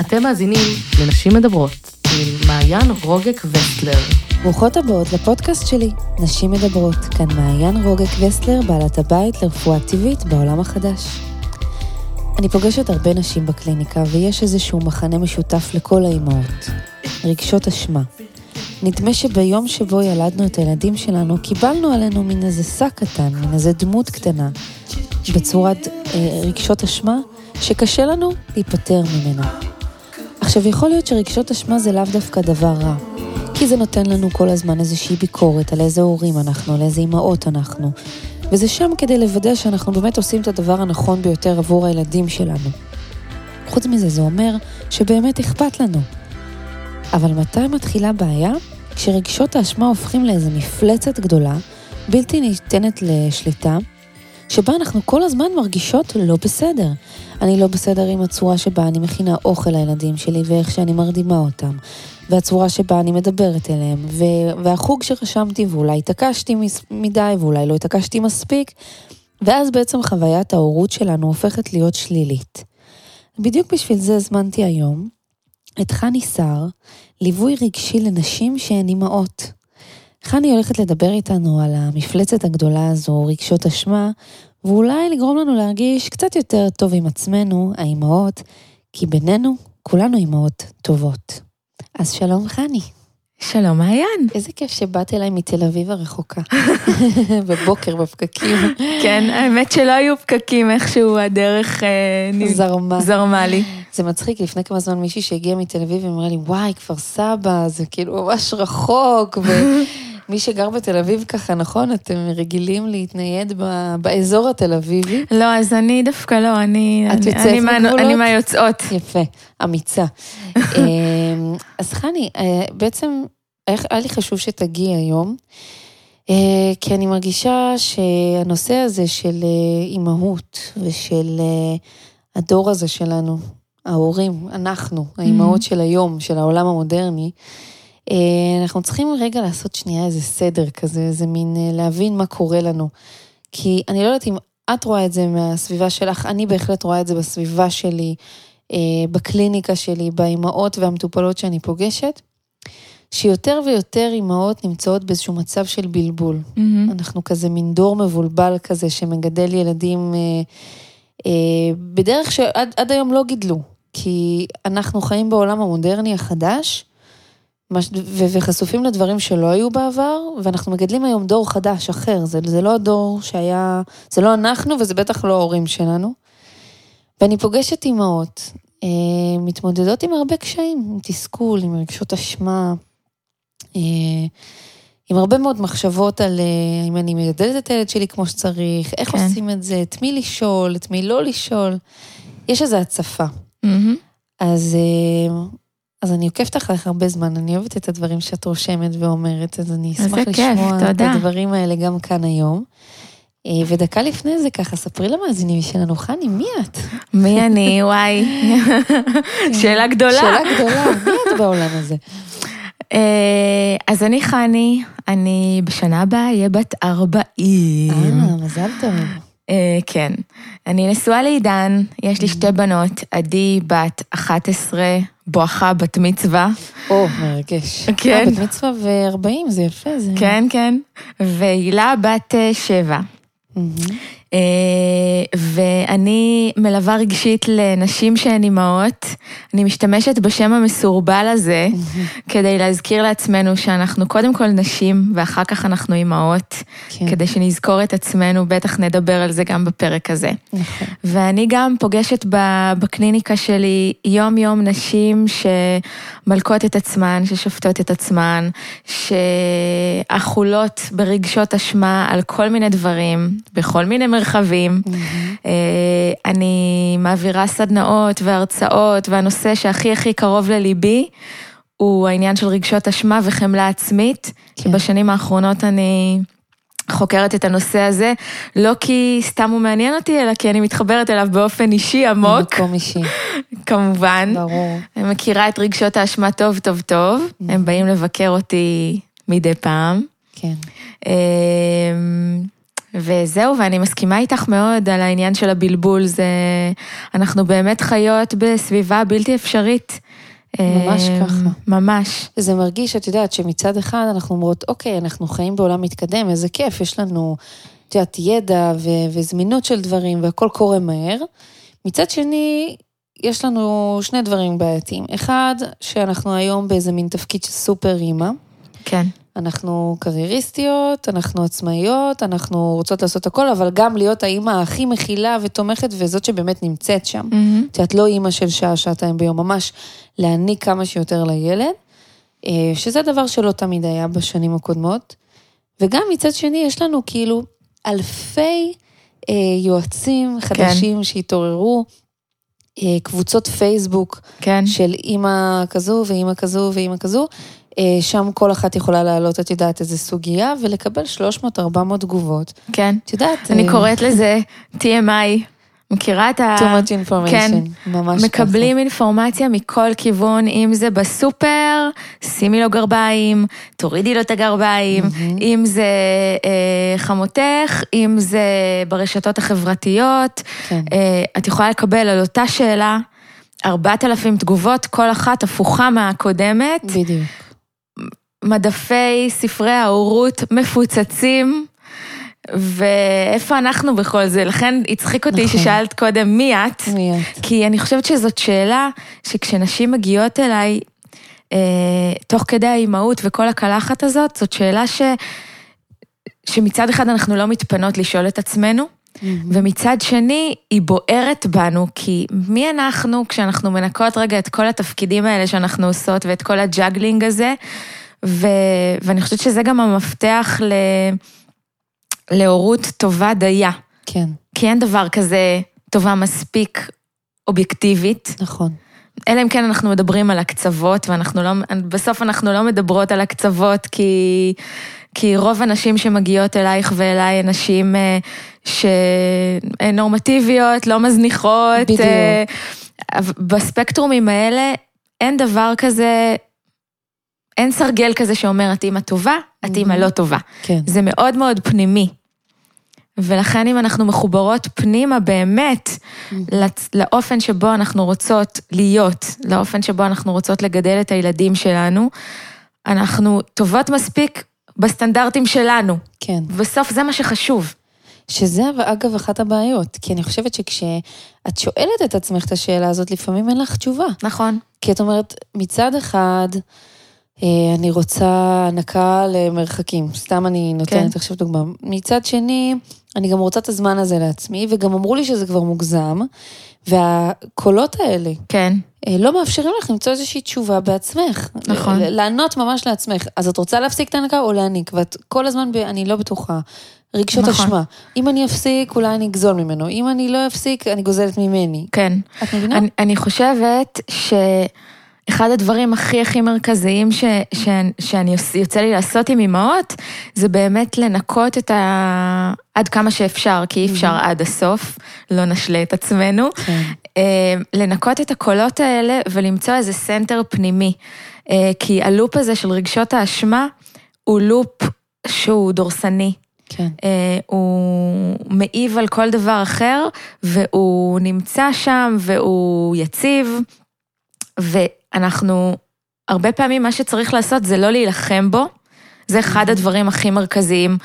אתם מאזינים לנשים מדברות, עם מעיין רוגק וסטלר. ברוכות הבאות לפודקאסט שלי, נשים מדברות. כאן מעיין רוגק וסטלר, בעלת הבית לרפואה טבעית בעולם החדש. אני פוגשת הרבה נשים בקליניקה, ויש איזשהו מחנה משותף לכל האימהות. רגשות אשמה. נדמה שביום שבו ילדנו את הילדים שלנו, קיבלנו עלינו מין איזה שק קטן, מין איזה דמות קטנה, בצורת אה, רגשות אשמה, שקשה לנו להיפטר ממנה. עכשיו, יכול להיות שרגשות אשמה זה לאו דווקא דבר רע, כי זה נותן לנו כל הזמן איזושהי ביקורת על איזה הורים אנחנו, על איזה אימהות אנחנו, וזה שם כדי לוודא שאנחנו באמת עושים את הדבר הנכון ביותר עבור הילדים שלנו. חוץ מזה, זה אומר שבאמת אכפת לנו. אבל מתי מתחילה בעיה? כשרגשות האשמה הופכים לאיזו מפלצת גדולה, בלתי ניתנת לשליטה, שבה אנחנו כל הזמן מרגישות לא בסדר. אני לא בסדר עם הצורה שבה אני מכינה אוכל לילדים שלי ואיך שאני מרדימה אותם, והצורה שבה אני מדברת אליהם, ו- והחוג שרשמתי ואולי התעקשתי מדי ואולי לא התעקשתי מספיק, ואז בעצם חוויית ההורות שלנו הופכת להיות שלילית. בדיוק בשביל זה הזמנתי היום את חני סער, ליווי רגשי לנשים שהן אימהות. חני הולכת לדבר איתנו על המפלצת הגדולה הזו, רגשות אשמה, ואולי לגרום לנו להרגיש קצת יותר טוב עם עצמנו, האימהות, כי בינינו כולנו אימהות טובות. אז שלום חני. שלום מעיין. איזה כיף שבאת אליי מתל אביב הרחוקה. בבוקר בפקקים. כן, האמת שלא היו פקקים, איכשהו הדרך אה, זרמה. זרמה לי. זה מצחיק, לפני כמה זמן מישהי שהגיעה מתל אביב אמרה לי, וואי, כפר סבא, זה כאילו ממש רחוק, ומי שגר בתל אביב ככה, נכון? אתם רגילים להתנייד באזור התל אביבי? לא, אז אני דווקא לא, אני... את יוצאת מגבולות? אני מהיוצאות. יפה, אמיצה. אמ, אז חני, אה, בעצם היה לי חשוב שתגיעי היום. אה, כי אני מרגישה שהנושא הזה של אה, אימהות ושל הדור הזה שלנו, ההורים, אנחנו, האימהות mm-hmm. של היום, של העולם המודרני, אנחנו צריכים רגע לעשות שנייה איזה סדר כזה, איזה מין אה, להבין מה קורה לנו. כי אני לא יודעת אם את רואה את זה מהסביבה שלך, אני בהחלט רואה את זה בסביבה שלי, אה, בקליניקה שלי, באימהות והמטופלות שאני פוגשת, שיותר ויותר אימהות נמצאות באיזשהו מצב של בלבול. Mm-hmm. אנחנו כזה מין דור מבולבל כזה שמגדל ילדים בדרך שעד היום לא גידלו. כי אנחנו חיים בעולם המודרני החדש, וחשופים לדברים שלא היו בעבר, ואנחנו מגדלים היום דור חדש, אחר. זה, זה לא הדור שהיה, זה לא אנחנו וזה בטח לא ההורים שלנו. ואני פוגשת אימהות, אה, מתמודדות עם הרבה קשיים, עם תסכול, עם רגשות אשמה, אה, עם הרבה מאוד מחשבות על אה, אם אני מגדלת את הילד שלי כמו שצריך, איך כן. עושים את זה, את מי לשאול, את מי לא לשאול. יש איזו הצפה. Mm-hmm. אז, אה, אז אני עוקבת אחריך הרבה זמן, אני אוהבת את הדברים שאת רושמת ואומרת, אז אני אשמח לשמוע כיף, את הדברים האלה גם כאן היום. אה, ודקה לפני זה ככה, ספרי למאזינים שלנו, חני, מי את? מי אני? וואי. שאלה גדולה. שאלה גדולה, מי את בעולם הזה? אה, אז אני חני, אני בשנה הבאה אהיה בת 40. אה, מזל טוב. Uh, כן. אני נשואה לעידן, יש לי שתי בנות, עדי בת 11, בואכה בת מצווה. או, מרגש. כן. בת מצווה ו-40, זה יפה. זה... כן, כן. והילה בת 7. Mm-hmm. אה, ואני מלווה רגשית לנשים שהן אימהות. אני משתמשת בשם המסורבל הזה כדי להזכיר לעצמנו שאנחנו קודם כל נשים ואחר כך אנחנו אימהות, כן. כדי שנזכור את עצמנו, בטח נדבר על זה גם בפרק הזה. נכון. ואני גם פוגשת בקליניקה שלי יום-יום נשים שמלקות את עצמן, ששופטות את עצמן, שאכולות ברגשות אשמה על כל מיני דברים, בכל מיני מרחבים. Mm-hmm. אני מעבירה סדנאות והרצאות, והנושא שהכי הכי קרוב לליבי הוא העניין של רגשות אשמה וחמלה עצמית, כן. כי בשנים האחרונות אני... חוקרת את הנושא הזה, לא כי סתם הוא מעניין אותי, אלא כי אני מתחברת אליו באופן אישי עמוק. במקום אישי. כמובן. ברור. אני מכירה את רגשות האשמה טוב טוב טוב, mm-hmm. הם באים לבקר אותי מדי פעם. כן. וזהו, ואני מסכימה איתך מאוד על העניין של הבלבול, זה... אנחנו באמת חיות בסביבה בלתי אפשרית. ממש אה, ככה. ממש. זה מרגיש, את יודעת, שמצד אחד אנחנו אומרות, אוקיי, אנחנו חיים בעולם מתקדם, איזה כיף, יש לנו, את יודעת, ידע ו- וזמינות של דברים, והכל קורה מהר. מצד שני, יש לנו שני דברים בעייתיים. אחד, שאנחנו היום באיזה מין תפקיד של סופר אימא. כן. אנחנו קרייריסטיות, אנחנו עצמאיות, אנחנו רוצות לעשות הכל, אבל גם להיות האימא הכי מכילה ותומכת, וזאת שבאמת נמצאת שם. מהמם. את יודעת, לא אימא של שעה, שעתיים ביום, ממש להעניק כמה שיותר לילד, אה, שזה דבר שלא תמיד היה בשנים הקודמות. וגם מצד שני, יש לנו כאילו אלפי אה, יועצים חדשים שהתעוררו, אה, קבוצות פייסבוק כן. של אימא כזו ואימא כזו ואימא כזו. אה, שם כל אחת יכולה להעלות, את יודעת, איזה סוגיה, ולקבל 300-400 תגובות. כן. את יודעת... אני אה, קוראת לזה TMI. מכירה את ה... too much information. כן. ממש מקבלים אינפורמציה מכל כיוון, אם זה בסופר, שימי לו גרביים, תורידי לו את הגרביים, אם זה אה, חמותך, אם זה ברשתות החברתיות. כן. אה, את יכולה לקבל על אותה שאלה 4,000 תגובות, כל אחת הפוכה מהקודמת. ככה. בדיוק. מדפי ספרי ההורות מפוצצים, ואיפה אנחנו בכל זה? לכן הצחיק אותי נכון. ששאלת קודם מי את, מי את? כי אני חושבת שזאת שאלה שכשנשים מגיעות אליי, אה, תוך כדי האימהות וכל הקלחת הזאת, זאת שאלה ש... שמצד אחד אנחנו לא מתפנות לשאול את עצמנו, ומצד שני, היא בוערת בנו, כי מי אנחנו כשאנחנו מנקות רגע את כל התפקידים האלה שאנחנו עושות ואת כל ה juggling הזה, ו... ואני חושבת שזה גם המפתח ל... להורות טובה דייה. כן, כי אין דבר כזה טובה מספיק אובייקטיבית, נכון. אלא אם כן אנחנו מדברים על הקצוות, ואנחנו לא, בסוף אנחנו לא מדברות על הקצוות, כי, כי רוב הנשים שמגיעות אלייך ואליי הן נשים אה, שהן נורמטיביות, לא מזניחות. בדיוק. אה, בספקטרומים האלה אין דבר כזה, אין סרגל כזה שאומר את אימא טובה, את אימא. לא טובה. כן. זה מאוד מאוד פנימי. ולכן אם אנחנו מחוברות פנימה באמת לצ- לאופן שבו אנחנו רוצות להיות, לאופן שבו אנחנו רוצות לגדל את הילדים שלנו, אנחנו טובות מספיק בסטנדרטים שלנו. כן. בסוף זה מה שחשוב. שזה אגב אחת הבעיות, כי אני חושבת שכשאת שואלת את עצמך את השאלה הזאת, לפעמים אין לך תשובה. נכון. כי את אומרת, מצד אחד, אני רוצה הנקה למרחקים, סתם אני נותנת כן. עכשיו דוגמה. מצד שני, אני גם רוצה את הזמן הזה לעצמי, וגם אמרו לי שזה כבר מוגזם, והקולות האלה כן, אה, לא מאפשרים לך למצוא איזושהי תשובה בעצמך. נכון. לענות ממש לעצמך. אז את רוצה להפסיק את ההנקה או להעניק? ואת כל הזמן, ב, אני לא בטוחה. רגשות נכון. אשמה. אם אני אפסיק, אולי אני אגזול ממנו. אם אני לא אפסיק, אני גוזלת ממני. כן. את מבינה? אני, אני חושבת שאחד הדברים הכי הכי מרכזיים ש, ש, שאני יוצא לי לעשות עם אמהות, זה באמת לנקות את ה... עד כמה שאפשר, כי אי אפשר עד הסוף, לא נשלה את עצמנו. כן. אה, לנקות את הקולות האלה ולמצוא איזה center פנימי. אה, כי ה loop הזה של רגשות האשמה הוא loop שהוא דורסני. כן. אה, הוא מעיב על כל דבר אחר, והוא נמצא שם והוא יציב, ואנחנו, הרבה פעמים מה שצריך לעשות זה לא להילחם בו, זה אחד הדברים הכי מרכזיים.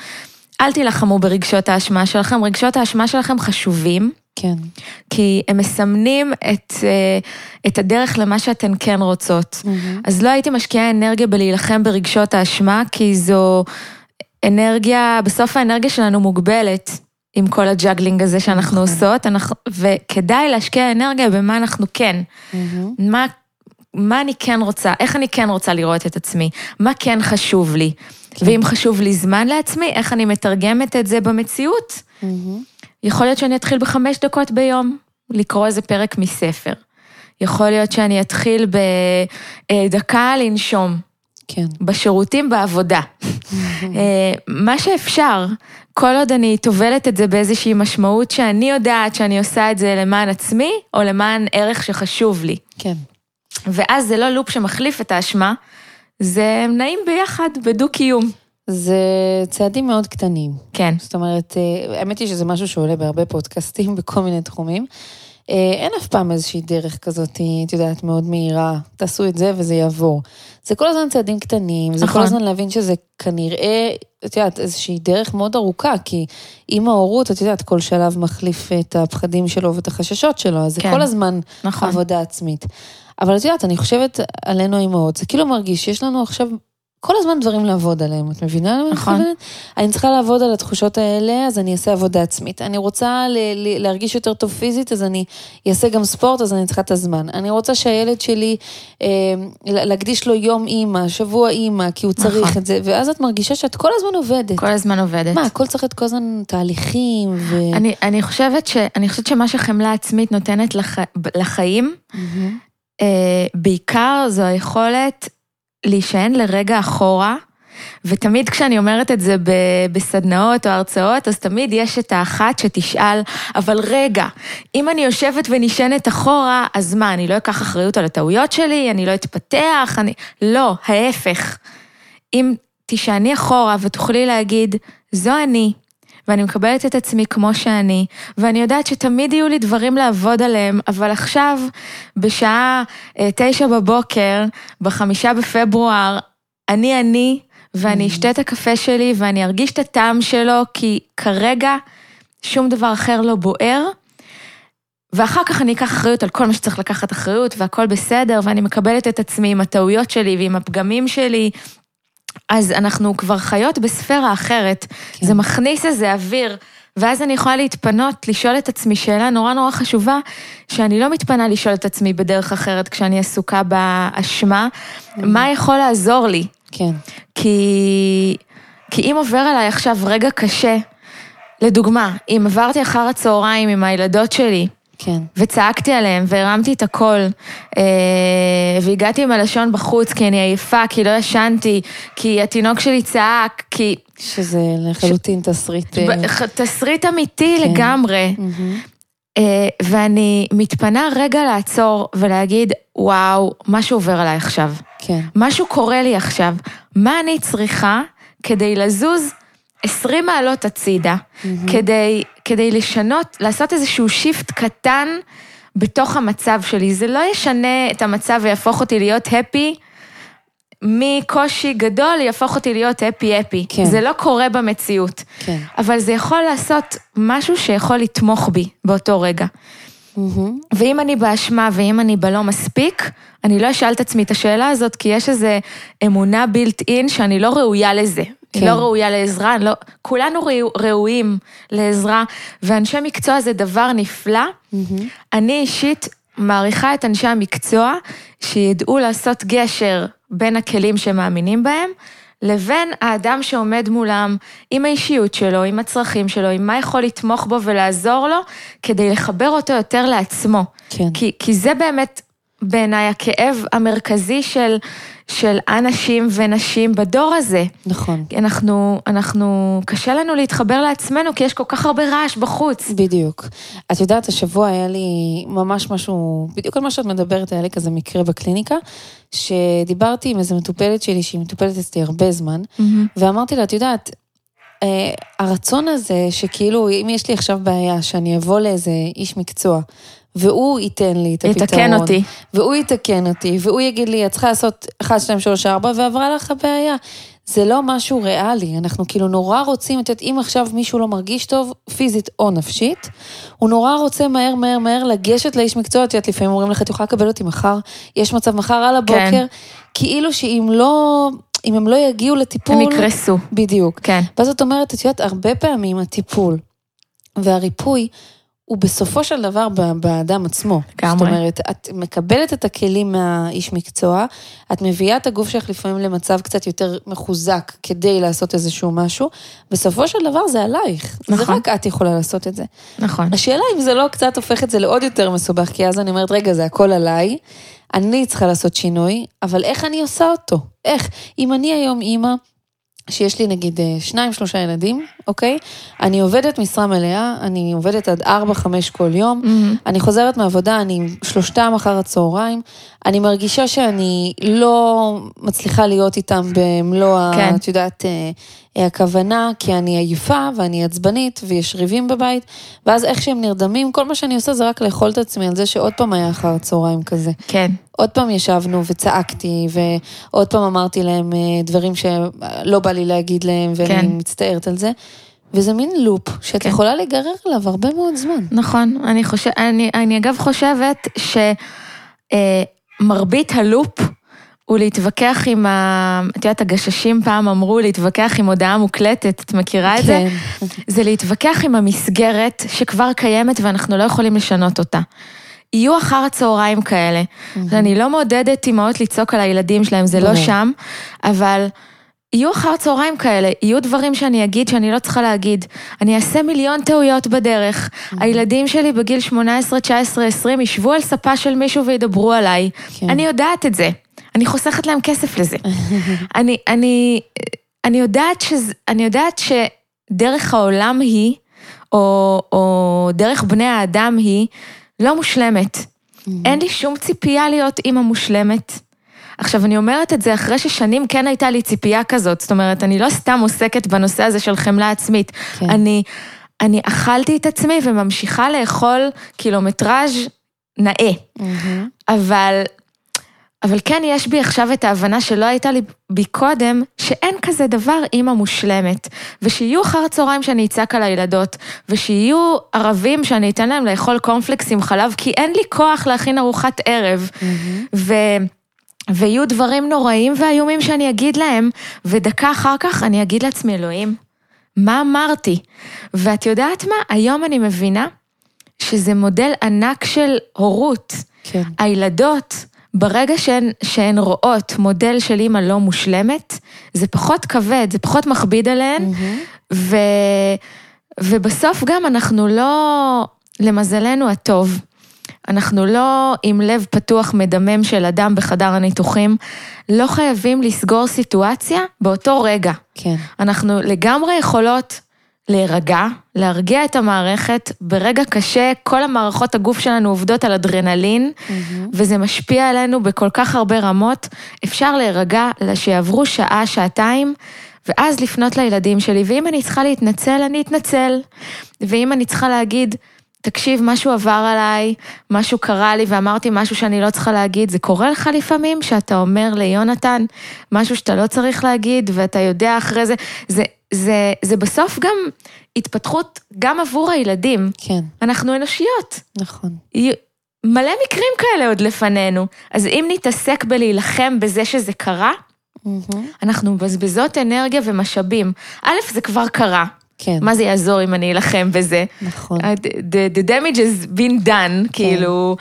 אל תילחמו ברגשות האשמה שלכם, רגשות האשמה שלכם חשובים, כן. כי הם מסמנים את, אה, את הדרך למה שאתן כן רוצות. אז לא הייתי משקיעה אנרגיה בלהילחם ברגשות האשמה, כי זו אנרגיה, בסוף האנרגיה שלנו מוגבלת עם כל ה juggling הזה שאנחנו נכון. עושות, אנחנו, וכדאי להשקיע אנרגיה במה אנחנו כן. מהמם. מה, מה אני כן רוצה, איך אני כן רוצה לראות את עצמי, מה כן חשוב לי. כן. ואם חשוב לי זמן לעצמי, איך אני מתרגמת את זה במציאות. מהמם. יכול להיות שאני אתחיל בחמש דקות ביום לקרוא איזה פרק מספר. יכול להיות שאני אתחיל בדקה לנשום, כן. בשירותים, בעבודה. אה, מה שאפשר, כל עוד אני טובלת את זה באיזושהי משמעות שאני יודעת שאני עושה את זה למען עצמי, או למען ערך שחשוב לי. כן. ואז זה לא לופ שמחליף את האשמה, זה נעים ביחד, בדו-קיום. זה צעדים מאוד קטנים. כן. זאת אומרת, אה, האמת היא שזה משהו שעולה בהרבה פודקאסטים בכל מיני תחומים. אה, אין אף פעם איזושהי דרך כזאת, את יודעת, מאוד מהירה, תעשו את זה וזה יעבור. זה כל הזמן צעדים קטנים, זה נכון. כל הזמן להבין שזה כנראה, את יודעת, איזושהי דרך מאוד ארוכה, כי עם ההורות, את יודעת, כל שלב מחליף את הפחדים שלו ואת החששות שלו, אז זה כן. כל הזמן נכון. עבודה עצמית. אבל את יודעת, אני חושבת עלינו האימהות, זה כאילו מרגיש שיש לנו עכשיו כל הזמן דברים לעבוד עליהם, את מבינה למה אני נכון. מתכוונת? אני צריכה לעבוד על התחושות האלה, אז אני אעשה עבודה עצמית. אני רוצה ל- ל- להרגיש יותר טוב פיזית, אז אני אעשה גם ספורט, אז אני צריכה את הזמן. אני רוצה שהילד שלי, אה, להקדיש לו יום אימא, שבוע אימא, כי הוא צריך נכון. את זה, ואז את מרגישה שאת כל הזמן עובדת. כל הזמן עובדת. מה, הכל צריך להיות כל הזמן תהליכים, ו... אני, אני, חושבת ש, אני חושבת שמה שחמלה עצמית נותנת לח, לחיים, מהמם. אה, בעיקר זו היכולת להישען לרגע אחורה, ותמיד כשאני אומרת את זה בסדנאות או הרצאות, אז תמיד יש את האחת שתשאל, אבל רגע, אם אני יושבת ונשענת אחורה, אז מה, אני לא אקח אחריות על הטעויות שלי, אני לא אתפתח, אני... לא, ההפך. אם תישעני אחורה ותוכלי להגיד, זו אני, ואני מקבלת את עצמי כמו שאני, ואני יודעת שתמיד יהיו לי דברים לעבוד עליהם, אבל עכשיו, בשעה אה, תשע בבוקר, בחמישה בפברואר, אני אני, ואני אשתה את הקפה שלי ואני ארגיש את הטעם שלו, כי כרגע שום דבר אחר לא בוער. ואחר כך אני אקח אחריות על כל מה שצריך לקחת אחריות, והכל בסדר, ואני מקבלת את עצמי עם הטעויות שלי ועם הפגמים שלי. אז אנחנו כבר חיות בספירה אחרת. כן. זה מכניס איזה אוויר, ואז אני יכולה להתפנות, לשאול את עצמי שאלה נורא נורא חשובה, שאני לא מתפנה לשאול את עצמי בדרך אחרת כשאני עסוקה באשמה. מה יכול לעזור לי? כן. כי, כי אם עובר עליי עכשיו רגע קשה, לדוגמה, אם עברתי אחר הצהריים עם הילדות שלי, כן. וצעקתי עליהם והרמתי את הקול, אה, והגעתי עם הלשון בחוץ כי אני עייפה, כי לא ישנתי, כי התינוק שלי צעק, כי... שזה לחלוטין תסריט... אה, תסריט אמיתי כן. לגמרי. מהמם. אה, ואני מתפנה רגע לעצור ולהגיד, וואו, משהו עובר עליי עכשיו. כן. משהו קורה לי עכשיו. מה אני צריכה כדי לזוז 20 מעלות הצידה, כדי, כדי לשנות, לעשות איזשהו שיפט קטן בתוך המצב שלי. זה לא ישנה את המצב ויהפוך אותי להיות הפי. מקושי גדול יהפוך אותי להיות הפי-הפי. כן. זה לא קורה במציאות. כן. אבל זה יכול לעשות משהו שיכול לתמוך בי באותו רגע. מהמם. ואם אני באשמה ואם אני בלא מספיק, אני לא אשאל את עצמי את השאלה הזאת, כי יש איזו אמונה בילט אין שאני לא ראויה לזה. כן. אני לא ראויה לעזרה, לא... כולנו ראו- ראויים לעזרה, ואנשי מקצוע זה דבר נפלא. מהמם. אני אישית מעריכה את אנשי המקצוע שידעו לעשות גשר בין הכלים שמאמינים בהם, לבין האדם שעומד מולם עם האישיות שלו, עם הצרכים שלו, עם מה יכול לתמוך בו ולעזור לו, כדי לחבר אותו יותר לעצמו. כן. כי, כי זה באמת בעיניי הכאב המרכזי של, של אנשים ונשים בדור הזה. נכון. אנחנו, אנחנו, קשה לנו להתחבר לעצמנו כי יש כל כך הרבה רעש בחוץ. בדיוק. את יודעת, השבוע היה לי ממש משהו, בדיוק על מה שאת מדברת, היה לי כזה מקרה בקליניקה, שדיברתי עם איזה מטופלת שלי, שהיא מטופלת אצלי הרבה זמן, ואמרתי לה, את יודעת, אה, הרצון הזה שכאילו, אם יש לי עכשיו בעיה, שאני אבוא לאיזה איש מקצוע, והוא ייתן לי את הפתרון. יתקן אותי. והוא יתקן אותי, והוא יגיד לי, את צריכה לעשות 1, 2, 3, 4, ועברה לך הבעיה. זה לא משהו ריאלי, אנחנו כאילו נורא רוצים, את יודעת, אם עכשיו מישהו לא מרגיש טוב, פיזית או נפשית, הוא נורא רוצה מהר, מהר, מהר לגשת לאיש מקצוע, את יודעת, לפעמים אומרים לך, את יכולה לקבל אותי מחר, יש מצב מחר על הבוקר, כן. כאילו שאם לא, אם הם לא יגיעו לטיפול... הם יקרסו. בדיוק. כן. ואז את אומרת, את יודעת, הרבה פעמים הטיפול והריפוי הוא בסופו של דבר באדם עצמו. לגמרי. זאת אומרת, את מקבלת את הכלים מהאיש מקצוע, את מביאה את הגוף שלך לפעמים למצב קצת יותר מחוזק כדי לעשות איזשהו משהו, בסופו של דבר זה עלייך. זה נכון. רק את יכולה לעשות את זה. נכון. השאלה אם זה לא קצת הופך את זה לעוד יותר מסובך, כי אז אני אומרת, רגע, זה הכל עליי, אני צריכה לעשות שינוי, אבל איך אני עושה אותו? איך? אם אני היום אימא, שיש לי נגיד אה, שניים, שלושה ילדים, אוקיי? אני עובדת משרה מלאה, אני עובדת עד ארבע, חמש כל יום, מהמם. אני חוזרת מהעבודה, אני עם שלושתם אחר הצהריים, אני מרגישה שאני לא מצליחה להיות איתם במלוא, כן. את יודעת, אה, אה, הכוונה, כי אני עייפה ואני עצבנית ויש ריבים בבית, ואז איך שהם נרדמים, כל מה שאני עושה זה רק לאכול את עצמי על זה שעוד פעם היה אחר הצהריים כזה. כן, עוד פעם ישבנו וצעקתי, ועוד פעם אמרתי להם אה, דברים שלא בא לי להגיד להם, ואני כן. מצטערת על זה. וזה מין לופ שאת כן. יכולה להיגרר אליו הרבה מאוד זמן. נכון. אני חושב, אני, אני אגב חושבת שמרבית הלופ הוא להתווכח עם ה... את יודעת, הגששים פעם אמרו להתווכח עם הודעה מוקלטת, את מכירה את זה? כן. זה להתווכח עם המסגרת שכבר קיימת ואנחנו לא יכולים לשנות אותה. יהיו אחר הצהריים כאלה. אני לא מעודדת אימהות לצעוק על הילדים שלהם, זה לא. שם, אבל יהיו אחר הצהריים כאלה, יהיו דברים שאני אגיד שאני לא צריכה להגיד. אני אעשה מיליון טעויות בדרך. הילדים שלי בגיל 18, 19, 20 ישבו על ספה של מישהו וידברו עליי. כן. אני יודעת את זה. אני חוסכת להם כסף לזה. אני, אני, אני יודעת שזה, אני יודעת שדרך העולם היא, או, או דרך בני האדם היא, לא מושלמת. אין לי שום ציפייה להיות אימא מושלמת. עכשיו, אני אומרת את זה אחרי ששנים כן הייתה לי ציפייה כזאת, זאת אומרת, אני לא סתם עוסקת בנושא הזה של חמלה עצמית. כן. אני, אני אכלתי את עצמי וממשיכה לאכול קילומטראז' נאה. מהמם. אבל, אבל כן יש בי עכשיו את ההבנה שלא הייתה לי בי קודם, שאין כזה דבר אימא מושלמת. ושיהיו אחר הצהריים שאני אצעק על הילדות, ושיהיו ערבים שאני אתן להם לאכול קורנפלקס עם חלב, כי אין לי כוח להכין ארוחת ערב. ו... ויהיו דברים נוראים ואיומים שאני אגיד להם, ודקה אחר כך אני אגיד לעצמי, אלוהים, מה אמרתי? ואת יודעת מה? היום אני מבינה שזה מודל ענק של הורות. כן. הילדות, ברגע שהן, שהן רואות מודל של אימא לא מושלמת, זה פחות כבד, זה פחות מכביד עליהן, מהמם. ו, ובסוף גם אנחנו לא, למזלנו הטוב, אנחנו לא עם לב פתוח מדמם של אדם בחדר הניתוחים, לא חייבים לסגור סיטואציה באותו רגע. כן. אנחנו לגמרי יכולות להירגע, להרגיע את המערכת. ברגע קשה, כל המערכות הגוף שלנו עובדות על אדרנלין, מהמם. וזה משפיע עלינו בכל כך הרבה רמות. אפשר להירגע, שיעברו שעה, שעתיים, ואז לפנות לילדים שלי. ואם אני צריכה להתנצל, אני אתנצל. ואם אני צריכה להגיד, תקשיב, משהו עבר עליי, משהו קרה לי ואמרתי משהו שאני לא צריכה להגיד, זה קורה לך לפעמים שאתה אומר ליונתן משהו שאתה לא צריך להגיד ואתה יודע אחרי זה, זה, זה, זה בסוף גם התפתחות גם עבור הילדים. כן, אנחנו אנושיות. נכון. מלא מקרים כאלה עוד לפנינו. אז אם נתעסק בלהילחם בזה שזה קרה, מהמם. אנחנו מבזבזות אנרגיה ומשאבים. א', זה כבר קרה. כן, מה זה יעזור אם אני אלחם בזה? נכון. The, the damage has been done, כאילו,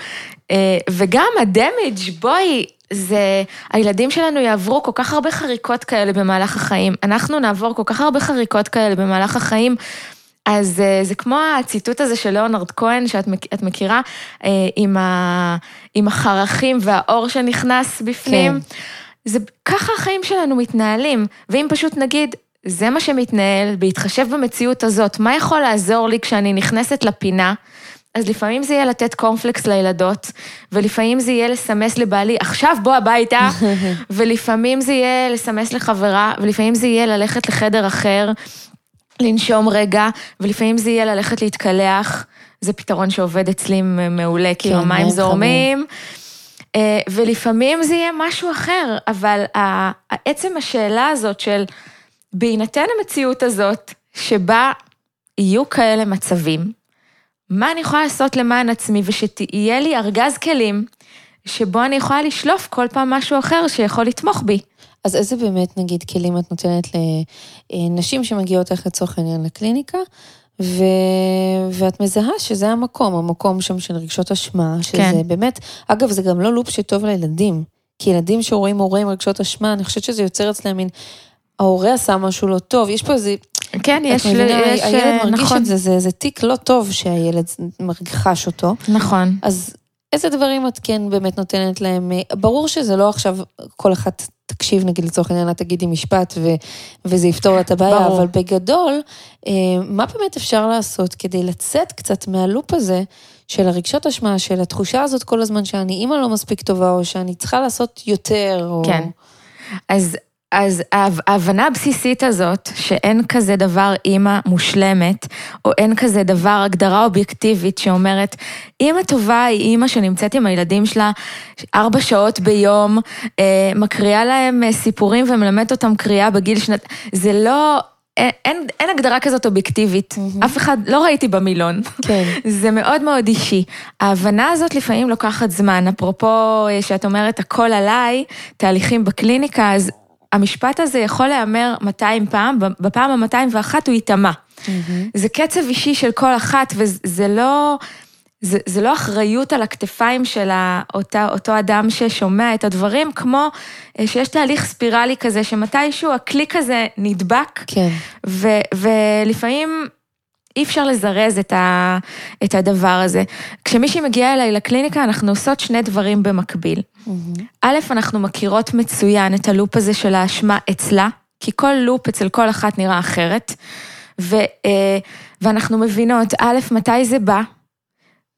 אה, וגם ה-damage, בואי, זה, הילדים שלנו יעברו כל כך הרבה חריקות כאלה במהלך החיים, אנחנו נעבור כל כך הרבה חריקות כאלה במהלך החיים. אז אה, זה כמו הציטוט הזה של ליאונרד כהן, שאת מכ- את מכירה, אה, עם, ה, עם החרכים והאור שנכנס בפנים. כן. זה ככה החיים שלנו מתנהלים, ואם פשוט נגיד, זה מה שמתנהל, בהתחשב במציאות הזאת, מה יכול לעזור לי כשאני נכנסת לפינה? אז לפעמים זה יהיה לתת קורנפלקס לילדות, ולפעמים זה יהיה לסמס לבעלי, עכשיו בוא הביתה, ולפעמים זה יהיה לסמס לחברה, ולפעמים זה יהיה ללכת לחדר אחר, לנשום רגע, ולפעמים זה יהיה ללכת להתקלח, זה פתרון שעובד אצלי מעולה, כאילו כן, המים מים זורמים. אה, ולפעמים זה יהיה משהו אחר, אבל עצם השאלה הזאת של בהינתן המציאות הזאת, שבה יהיו כאלה מצבים, מה אני יכולה לעשות למען עצמי ושתהיה לי ארגז כלים, שבו אני יכולה לשלוף כל פעם משהו אחר שיכול לתמוך בי. אז איזה באמת, נגיד, כלים את נותנת לנשים שמגיעות איך לצורך העניין לקליניקה, ו... ואת מזהה שזה המקום, המקום שם של רגשות אשמה, שזה כן. באמת, אגב, זה גם לא לופ שטוב לילדים, כי ילדים שרואים הורה עם רגשות אשמה, אני חושבת שזה יוצר אצלם מין, ההורה עשה משהו לא טוב, יש פה איזה, כן, יש, מבינה, יש, הילד מרגיש נכון, את זה, זה, זה תיק לא טוב שהילד חש אותו. נכון, אז איזה דברים את כן באמת נותנת להם? ברור שזה לא עכשיו כל אחת תקשיב, נגיד לצורך העניין, את תגידי משפט ו, וזה יפתור את הבעיה, ברור. אבל בגדול, אה, מה באמת אפשר לעשות כדי לצאת קצת מהלופ הזה של הרגשות אשמה, של התחושה הזאת כל הזמן שאני אימא לא מספיק טובה, או שאני צריכה לעשות יותר, או... כן. אז, אז ההב- ההבנה הבסיסית הזאת, שאין כזה דבר אימא מושלמת, או אין כזה דבר הגדרה אובייקטיבית שאומרת, אימא טובה היא אימא שנמצאת עם הילדים שלה ארבע שעות ביום, אה, מקריאה להם אה, סיפורים ומלמדת אותם קריאה בגיל שנת... זה לא... אין, אין, אין הגדרה כזאת אובייקטיבית, mm-hmm. אף אחד, לא ראיתי במילון. כן. זה מאוד מאוד אישי. ההבנה הזאת לפעמים לוקחת זמן. אפרופו אה, שאת אומרת הכל עליי, תהליכים בקליניקה, אז המשפט הזה יכול להיאמר 200 פעם, בפעם ה-201 הוא ייטמע. זה קצב אישי של כל אחת, וזה לא... זה, זה לא אחריות על הכתפיים של אותה, אותו אדם ששומע את הדברים, כמו אה, שיש תהליך ספירלי כזה, שמתישהו הקליק הזה נדבק, כן. ו, ולפעמים אי אפשר לזרז את, ה, את הדבר הזה. כשמישהי מגיעה אליי לקליניקה, אנחנו עושות שני דברים במקביל. א', אנחנו מכירות מצוין את הלופ הזה של האשמה אצלה, כי כל לופ אצל כל אחת נראה אחרת, ו, אה, ואנחנו מבינות, א', מתי זה בא,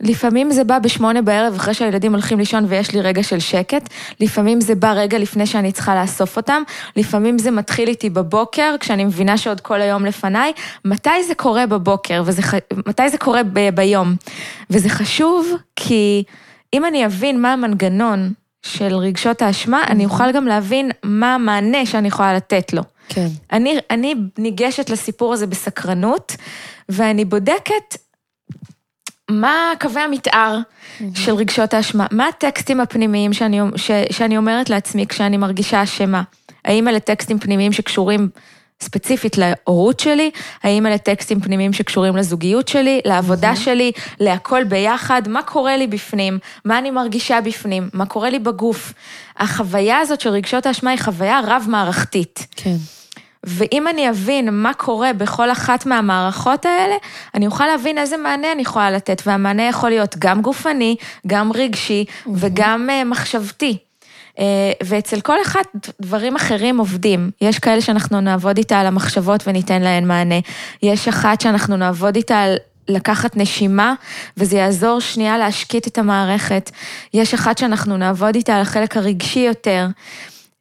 לפעמים זה בא בשמונה בערב אחרי שהילדים הולכים לישון ויש לי רגע של שקט, לפעמים זה בא רגע לפני שאני צריכה לאסוף אותם, לפעמים זה מתחיל איתי בבוקר, כשאני מבינה שעוד כל היום לפניי, מתי זה קורה בבוקר, וזה, מתי זה קורה ב, ביום. וזה חשוב כי אם אני אבין מה המנגנון של רגשות האשמה, אני אוכל גם להבין מה המענה שאני יכולה לתת לו. כן. אני, אני ניגשת לסיפור הזה בסקרנות, ואני בודקת מה קווי המתאר של רגשות האשמה? מה הטקסטים הפנימיים שאני, ש, שאני אומרת לעצמי כשאני מרגישה אשמה? האם אלה טקסטים פנימיים שקשורים ספציפית להורות שלי? האם אלה טקסטים פנימיים שקשורים לזוגיות שלי, לעבודה שלי, להכל ביחד? מה קורה לי בפנים? מה אני מרגישה בפנים? מה קורה לי בגוף? החוויה הזאת של רגשות האשמה היא חוויה רב-מערכתית. כן. ואם אני אבין מה קורה בכל אחת מהמערכות האלה, אני אוכל להבין איזה מענה אני יכולה לתת, והמענה יכול להיות גם גופני, גם רגשי וגם uh, מחשבתי. Uh, ואצל כל אחד דברים אחרים עובדים. יש כאלה שאנחנו נעבוד איתה על המחשבות וניתן להן מענה. יש אחת שאנחנו נעבוד איתה על... לקחת נשימה, וזה יעזור שנייה להשקיט את המערכת. יש אחת שאנחנו נעבוד איתה על החלק הרגשי יותר.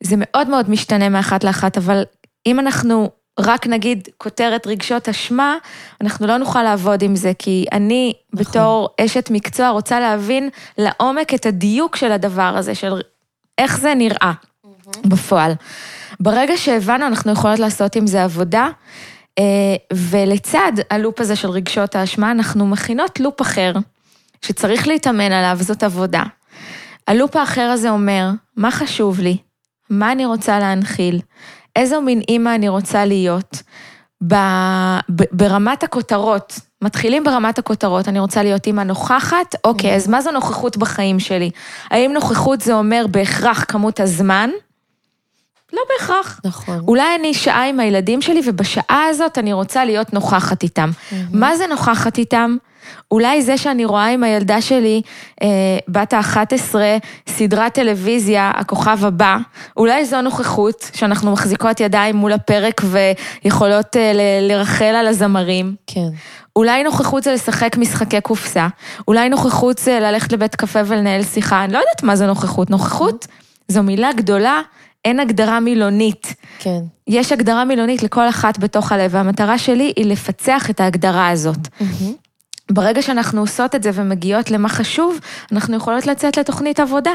זה מאוד מאוד משתנה מאחת לאחת, אבל אם אנחנו רק נגיד כותרת רגשות אשמה, אנחנו לא נוכל לעבוד עם זה, כי אני נכון. בתור אשת מקצוע רוצה להבין לעומק את הדיוק של הדבר הזה, של איך זה נראה בפועל. ברגע שהבנו, אנחנו יכולות לעשות עם זה עבודה, ולצד הלופ הזה של רגשות האשמה, אנחנו מכינות לופ אחר, שצריך להתאמן עליו, זאת עבודה. הלופ האחר הזה אומר, מה חשוב לי? מה אני רוצה להנחיל? איזו מין אימא אני רוצה להיות. ב, ב, ברמת הכותרות, מתחילים ברמת הכותרות, אני רוצה להיות אימא נוכחת, אוקיי, אז מה זו נוכחות בחיים שלי? האם נוכחות זה אומר בהכרח כמות הזמן? לא בהכרח. נכון. אולי אני שעה עם הילדים שלי, ובשעה הזאת אני רוצה להיות נוכחת איתם. Mm-hmm. מה זה נוכחת איתם? אולי זה שאני רואה עם הילדה שלי, אה, בת ה-11, סדרת טלוויזיה, הכוכב הבא, אולי זו נוכחות שאנחנו מחזיקות ידיים מול הפרק ויכולות אה, ל- לרחל על הזמרים. כן. אולי נוכחות זה לשחק משחקי קופסה, אולי נוכחות זה ללכת לבית קפה ולנהל שיחה, אני לא יודעת מה זה נוכחות. נוכחות זו מילה גדולה, אין הגדרה מילונית. כן. יש הגדרה מילונית לכל אחת בתוך הלב, והמטרה שלי היא לפצח את ההגדרה הזאת. Mm-hmm. ברגע שאנחנו עושות את זה ומגיעות למה חשוב, אנחנו יכולות לצאת לתוכנית עבודה.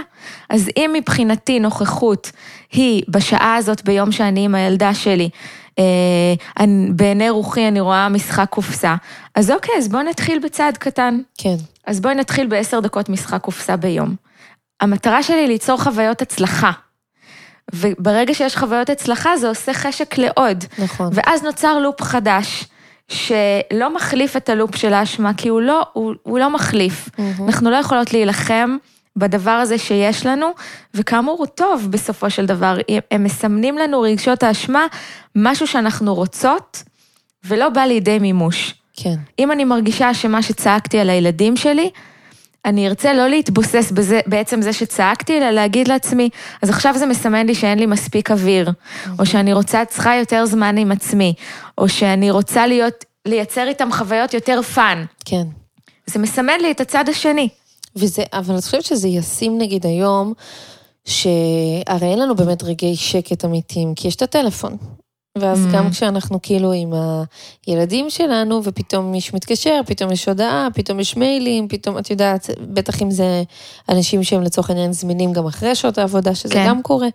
אז אם מבחינתי נוכחות היא בשעה הזאת ביום שאני עם הילדה שלי, אה, בעיני רוחי אני רואה משחק קופסה, אז אוקיי, אז בואו נתחיל בצעד קטן. כן. אז בואי נתחיל בעשר דקות משחק קופסה ביום. המטרה שלי היא ליצור חוויות הצלחה. וברגע שיש חוויות הצלחה זה עושה חשק לעוד. נכון. ואז נוצר לופ חדש. שלא מחליף את הלופ של האשמה, כי הוא לא, הוא, הוא לא מחליף. Mm-hmm. אנחנו לא יכולות להילחם בדבר הזה שיש לנו, וכאמור הוא טוב בסופו של דבר. הם מסמנים לנו רגשות האשמה, משהו שאנחנו רוצות, ולא בא לידי מימוש. כן. אם אני מרגישה שמה שצעקתי על הילדים שלי, אני ארצה לא להתבוסס בזה, בעצם זה שצעקתי, אלא להגיד לעצמי, אז עכשיו זה מסמן לי שאין לי מספיק אוויר, או שאני רוצה, צריכה יותר זמן עם עצמי, או שאני רוצה להיות, לייצר איתם חוויות יותר fun. כן. זה מסמן לי את הצד השני. וזה, אבל אני חושבת שזה ישים נגיד היום, שהרי אין לנו באמת רגעי שקט אמיתיים, כי יש את הטלפון. ואז mm. גם כשאנחנו כאילו עם הילדים שלנו, ופתאום מישהו מתקשר, פתאום יש הודעה, פתאום יש מיילים, פתאום, את יודעת, בטח אם זה אנשים שהם לצורך העניין זמינים גם אחרי שעות העבודה, שזה כן. גם קורה.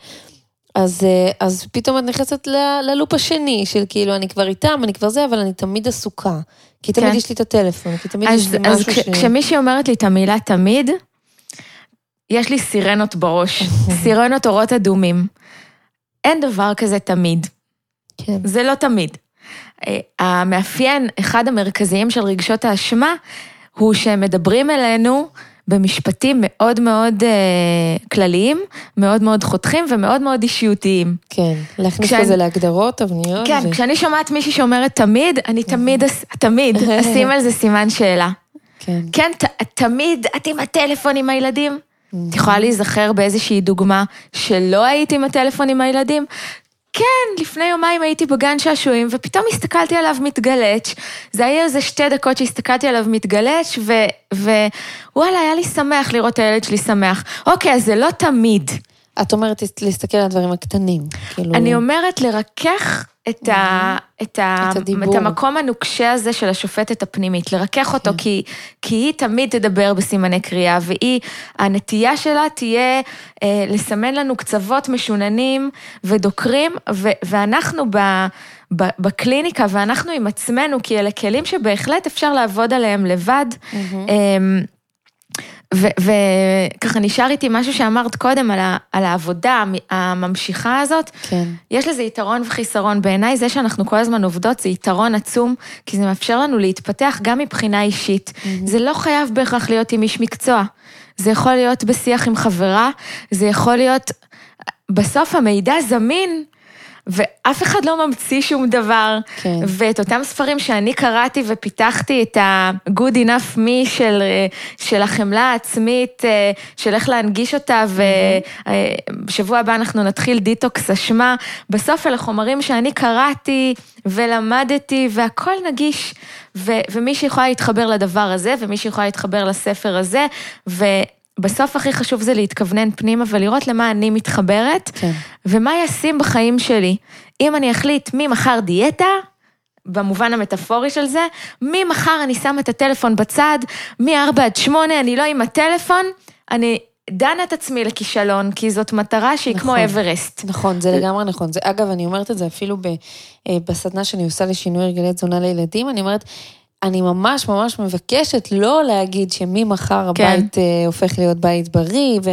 אז, אה, אז פתאום את נכנסת ללופ השני של כאילו, אני כבר איתם, אני כבר זה, אבל אני תמיד עסוקה. כי תמיד כן. יש לי את הטלפון, כי תמיד אז, יש לי אז משהו כש, ש... כשמישהי אומרת לי את המילה תמיד, יש לי סירנות בראש, סירנות אורות אדומים. אין דבר כזה תמיד. כן. זה לא תמיד. אה, המאפיין, אחד המרכזיים של רגשות האשמה, הוא שהם מדברים אלינו במשפטים מאוד מאוד uh, כלליים, מאוד מאוד חותכים ומאוד מאוד אישיותיים. כן, להכניס כשאני, כזה להגדרות, תבניות. כן, ו... כשאני שומעת מישהי שאומרת תמיד, אני תמיד, תמיד אשים על זה סימן שאלה. כן. כן, ת, תמיד את עם הטלפון עם הילדים? את יכולה להיזכר באיזושהי דוגמה שלא היית עם הטלפון עם הילדים? כן, לפני יומיים הייתי בגן שעשועים, ופתאום הסתכלתי עליו מתגלץ'. זה היה איזה שתי דקות שהסתכלתי עליו מתגלץ', ווואלה, היה לי שמח לראות את הילד שלי שמח. אוקיי, אז זה לא תמיד. את אומרת להסתכל על הדברים הקטנים. כאילו... אני אומרת לרכך את, ה, את, ה, את, את המקום הנוקשה הזה של השופטת הפנימית, לרכך אותו, כן. כי, כי היא תמיד תדבר בסימני קריאה, והיא, הנטייה שלה תהיה אה, לסמן לנו קצוות משוננים ודוקרים, ו, ואנחנו ב... בקליניקה ואנחנו עם עצמנו, כי אלה כלים שבהחלט אפשר לעבוד עליהם לבד. Mm-hmm. וככה נשאר איתי משהו שאמרת קודם על, ה, על העבודה הממשיכה הזאת. כן. יש לזה יתרון וחיסרון. בעיניי זה שאנחנו כל הזמן עובדות זה יתרון עצום, כי זה מאפשר לנו להתפתח גם מבחינה אישית. Mm-hmm. זה לא חייב בהכרח להיות עם איש מקצוע. זה יכול להיות בשיח עם חברה, זה יכול להיות... בסוף המידע זמין ואף אחד לא ממציא שום דבר. כן. ואת אותם ספרים שאני קראתי ופיתחתי את ה-good enough me של, של החמלה העצמית, של איך להנגיש אותה, ובשבוע הבא אנחנו נתחיל דיטוקס אשמה. בסוף אלה חומרים שאני קראתי ולמדתי, והכל נגיש. ו- ומי שיכולה להתחבר לדבר הזה, ומי שיכולה להתחבר לספר הזה, ו... בסוף הכי חשוב זה להתכוונן פנימה ולראות למה אני מתחברת, כן. ומה ישים בחיים שלי. אם אני אחליט ממחר דיאטה, במובן המטאפורי של זה, ממחר אני שמה את הטלפון בצד, מ-4 עד 8 אני לא עם הטלפון, אני דנה את עצמי לכישלון, כי זאת מטרה שהיא נכון, כמו אברסט. נכון, זה לגמרי נכון. זה, אגב, אני אומרת את זה אפילו ב, אה, בסדנה שאני עושה לשינוי הרגלי תזונה לילדים, אני אומרת, אני ממש ממש מבקשת לא להגיד שממחר כן. הבית אה, הופך להיות בית בריא, ו...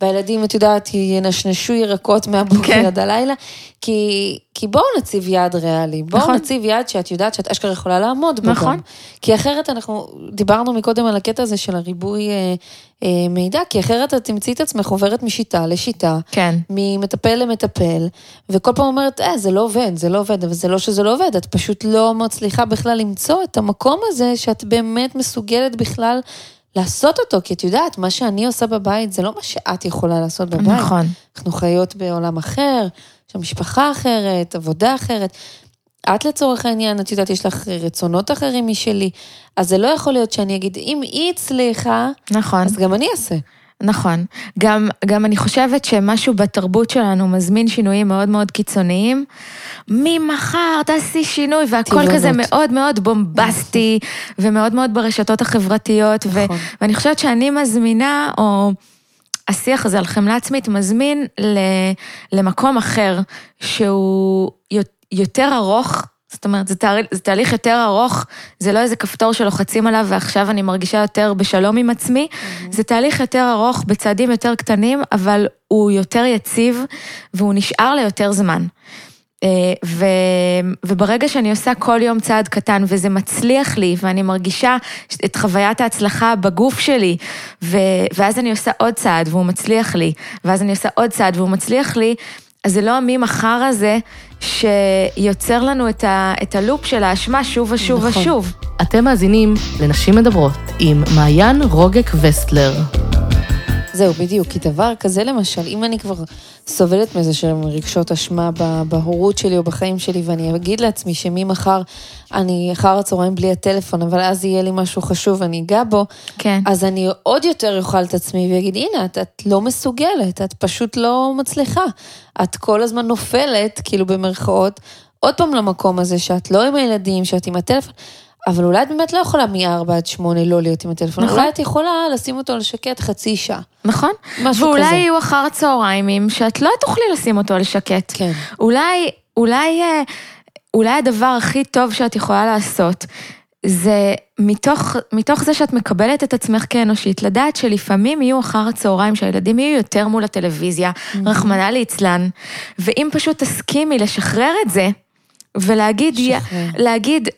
והילדים, את יודעת, ינשנשו ירקות מהבוקר כן. עד הלילה, כי, כי בואו נציב יעד ריאלי, בואו נכון. נציב יעד שאת יודעת שאת אשכרה יכולה לעמוד בו נכון. גם. כי אחרת אנחנו, דיברנו מקודם על הקטע הזה של הריבוי אה, אה, מידע, כי אחרת את תמצאי את עצמך עוברת משיטה לשיטה, כן. ממטפל למטפל, וכל פעם אומרת, אה, זה לא עובד, זה לא עובד, אבל זה לא שזה לא עובד, את פשוט לא מצליחה בכלל למצוא את המקום הזה שאת באמת מסוגלת בכלל לעשות אותו, כי את יודעת, מה שאני עושה בבית זה לא מה שאת יכולה לעשות בבית. נכון. אנחנו חיות בעולם אחר, יש שם משפחה אחרת, עבודה אחרת. את לצורך העניין, את יודעת, יש לך רצונות אחרים משלי, אז זה לא יכול להיות שאני אגיד, אם היא הצליחה, נכון. אז גם אני אעשה. נכון. גם, גם אני חושבת שמשהו בתרבות שלנו מזמין שינויים מאוד מאוד קיצוניים. ממחר תעשי שינוי, והכל טבעונות. כזה מאוד מאוד בומבסטי, ומאוד מאוד ברשתות החברתיות. נכון. ו, ואני חושבת שאני מזמינה, או... השיח הזה על חמלה עצמית מזמין למקום אחר, שהוא יותר ארוך זאת אומרת, זה, תהל, זה תהליך יותר ארוך, זה לא איזה כפתור שלוחצים עליו ועכשיו אני מרגישה יותר בשלום עם עצמי, mm-hmm. זה תהליך יותר ארוך בצעדים יותר קטנים, אבל הוא יותר יציב והוא נשאר ליותר זמן. אה, ו, וברגע שאני עושה כל יום צעד קטן וזה מצליח לי ואני מרגישה את חוויית ההצלחה בגוף שלי ו, ואז אני עושה עוד צעד והוא מצליח לי ואז אני עושה עוד צעד והוא מצליח לי, אז זה לא המי-מחר הזה שיוצר לנו את, ה, את הלופ של האשמה שוב ושוב נכון. ושוב. אתם מאזינים לנשים מדברות עם מעיין רוגק וסטלר. זהו, בדיוק, כי דבר כזה למשל, אם אני כבר סובלת מזה של רגשות אשמה בהורות שלי או בחיים שלי, ואני אגיד לעצמי שממחר אני אחר הצהריים בלי הטלפון, אבל אז יהיה לי משהו חשוב ואני אגע בו, כן. אז אני עוד יותר אוכל את עצמי ואגיד, הנה, את, את לא מסוגלת, את פשוט לא מצליחה. את כל הזמן נופלת, כאילו במרכאות, עוד פעם למקום הזה שאת לא עם הילדים, שאת עם הטלפון. אבל אולי את באמת לא יכולה מ-4 עד 8 לא להיות עם הטלפון, נכון. אולי את יכולה לשים אותו על שקט חצי שעה. נכון. משהו ואולי כזה. יהיו אחר הצהריים שאת לא תוכלי לשים אותו על שקט. כן. אולי, אולי, אה, אולי הדבר הכי טוב שאת יכולה לעשות, זה מתוך, מתוך זה שאת מקבלת את עצמך כאנושית, לדעת שלפעמים יהיו אחר הצהריים שהילדים יהיו יותר מול הטלוויזיה, רחמנא ליצלן, ואם פשוט תסכימי לשחרר את זה, ולהגיד, לשחרר. להגיד,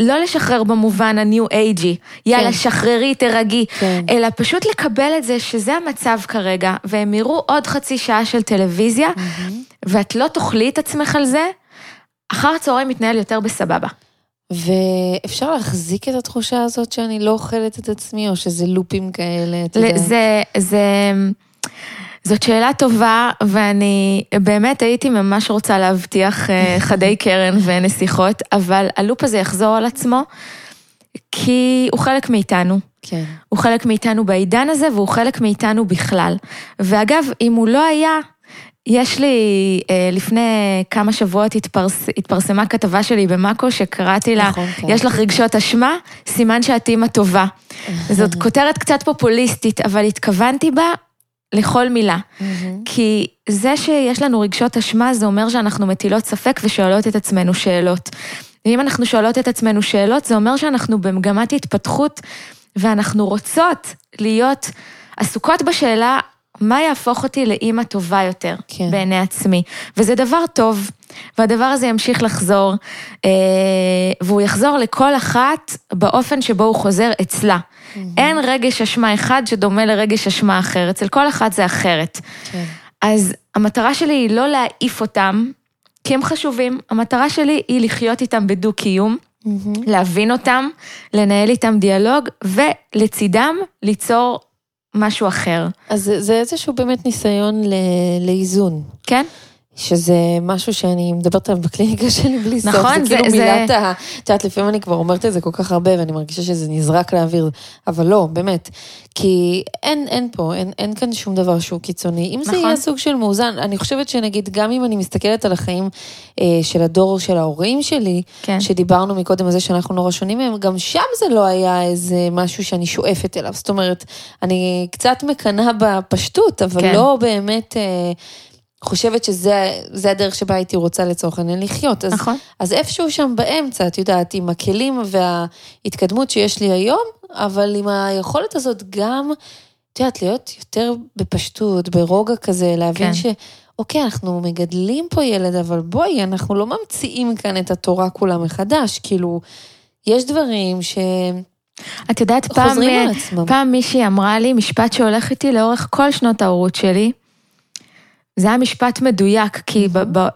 לא לשחרר במובן הניו אייג'י, יאללה, כן. שחררי, תרגי, כן. אלא פשוט לקבל את זה שזה המצב כרגע, והם יראו עוד חצי שעה של טלוויזיה, ואת לא תאכלי את עצמך על זה, אחר הצהריים מתנהל יותר בסבבה. ואפשר להחזיק את התחושה הזאת שאני לא אוכלת את עצמי, או שזה לופים כאלה, את ל- יודעת. זה, זה, זאת שאלה טובה, ואני באמת הייתי ממש רוצה להבטיח אה, חדי קרן ונסיכות, אבל הלופ הזה יחזור על עצמו, כי הוא חלק מאיתנו. כן. הוא חלק מאיתנו בעידן הזה, והוא חלק מאיתנו בכלל. ואגב, אם הוא לא היה, יש לי, אה, לפני כמה שבועות התפרס, התפרסמה כתבה שלי במאקו, שקראתי לה, נכון, כן. יש לך רגשות אשמה, סימן שאת אימא טובה. זאת כותרת קצת פופוליסטית, אבל התכוונתי בה לכל מילה. כי זה שיש לנו רגשות אשמה, זה אומר שאנחנו מטילות ספק ושואלות את עצמנו שאלות. ואם אנחנו שואלות את עצמנו שאלות, זה אומר שאנחנו במגמת התפתחות, ואנחנו רוצות להיות עסוקות בשאלה, מה יהפוך אותי לאימא טובה יותר כן. בעיני עצמי. וזה דבר טוב, והדבר הזה ימשיך לחזור, אה, והוא יחזור לכל אחת באופן שבו הוא חוזר אצלה. אין רגש אשמה אחד שדומה לרגש אשמה אחר, אצל כל אחת זה אחרת. כן. אז המטרה שלי היא לא להעיף אותם, כי הם חשובים, המטרה שלי היא לחיות איתם בדו-קיום, להבין אותם, לנהל איתם דיאלוג, ולצידם ליצור משהו אחר, אז זה, זה איזשהו באמת ניסיון ל, לאיזון. כן? שזה משהו שאני מדברת עליו בקליניקה שלי בלי סוף. נכון, זה כאילו זה- זה- מילת ה... את יודעת, לפעמים אני כבר אומרת את זה כל כך הרבה, ואני מרגישה שזה נזרק לאוויר, אבל לא, באמת. כי אין, אין פה, אין, אין כאן שום דבר שהוא קיצוני. אם זה נכון. יהיה סוג של מאוזן, אני חושבת שנגיד, גם אם אני מסתכלת על החיים אה, של הדור של ההורים שלי, כן. שדיברנו מקודם על זה שאנחנו נורא שונים מהם, גם שם זה לא היה איזה משהו שאני שואפת אליו. זאת אומרת, אני קצת מקנאה בפשטות, אבל כן. לא באמת... אה, חושבת שזה זה הדרך שבה הייתי רוצה לצורך העניין לחיות. אז, נכון. אז איפשהו שם באמצע, את יודעת, עם הכלים וההתקדמות שיש לי היום, אבל עם היכולת הזאת גם, את יודעת, להיות יותר בפשטות, ברוגע כזה, להבין כן. ש... אוקיי, אנחנו מגדלים פה ילד, אבל בואי, אנחנו לא ממציאים כאן את התורה כולה מחדש. כאילו, יש דברים ש... את יודעת, פעם. פעם מישהי אמרה לי משפט שהולך איתי לאורך כל שנות ההורות שלי. זה היה משפט מדויק, כי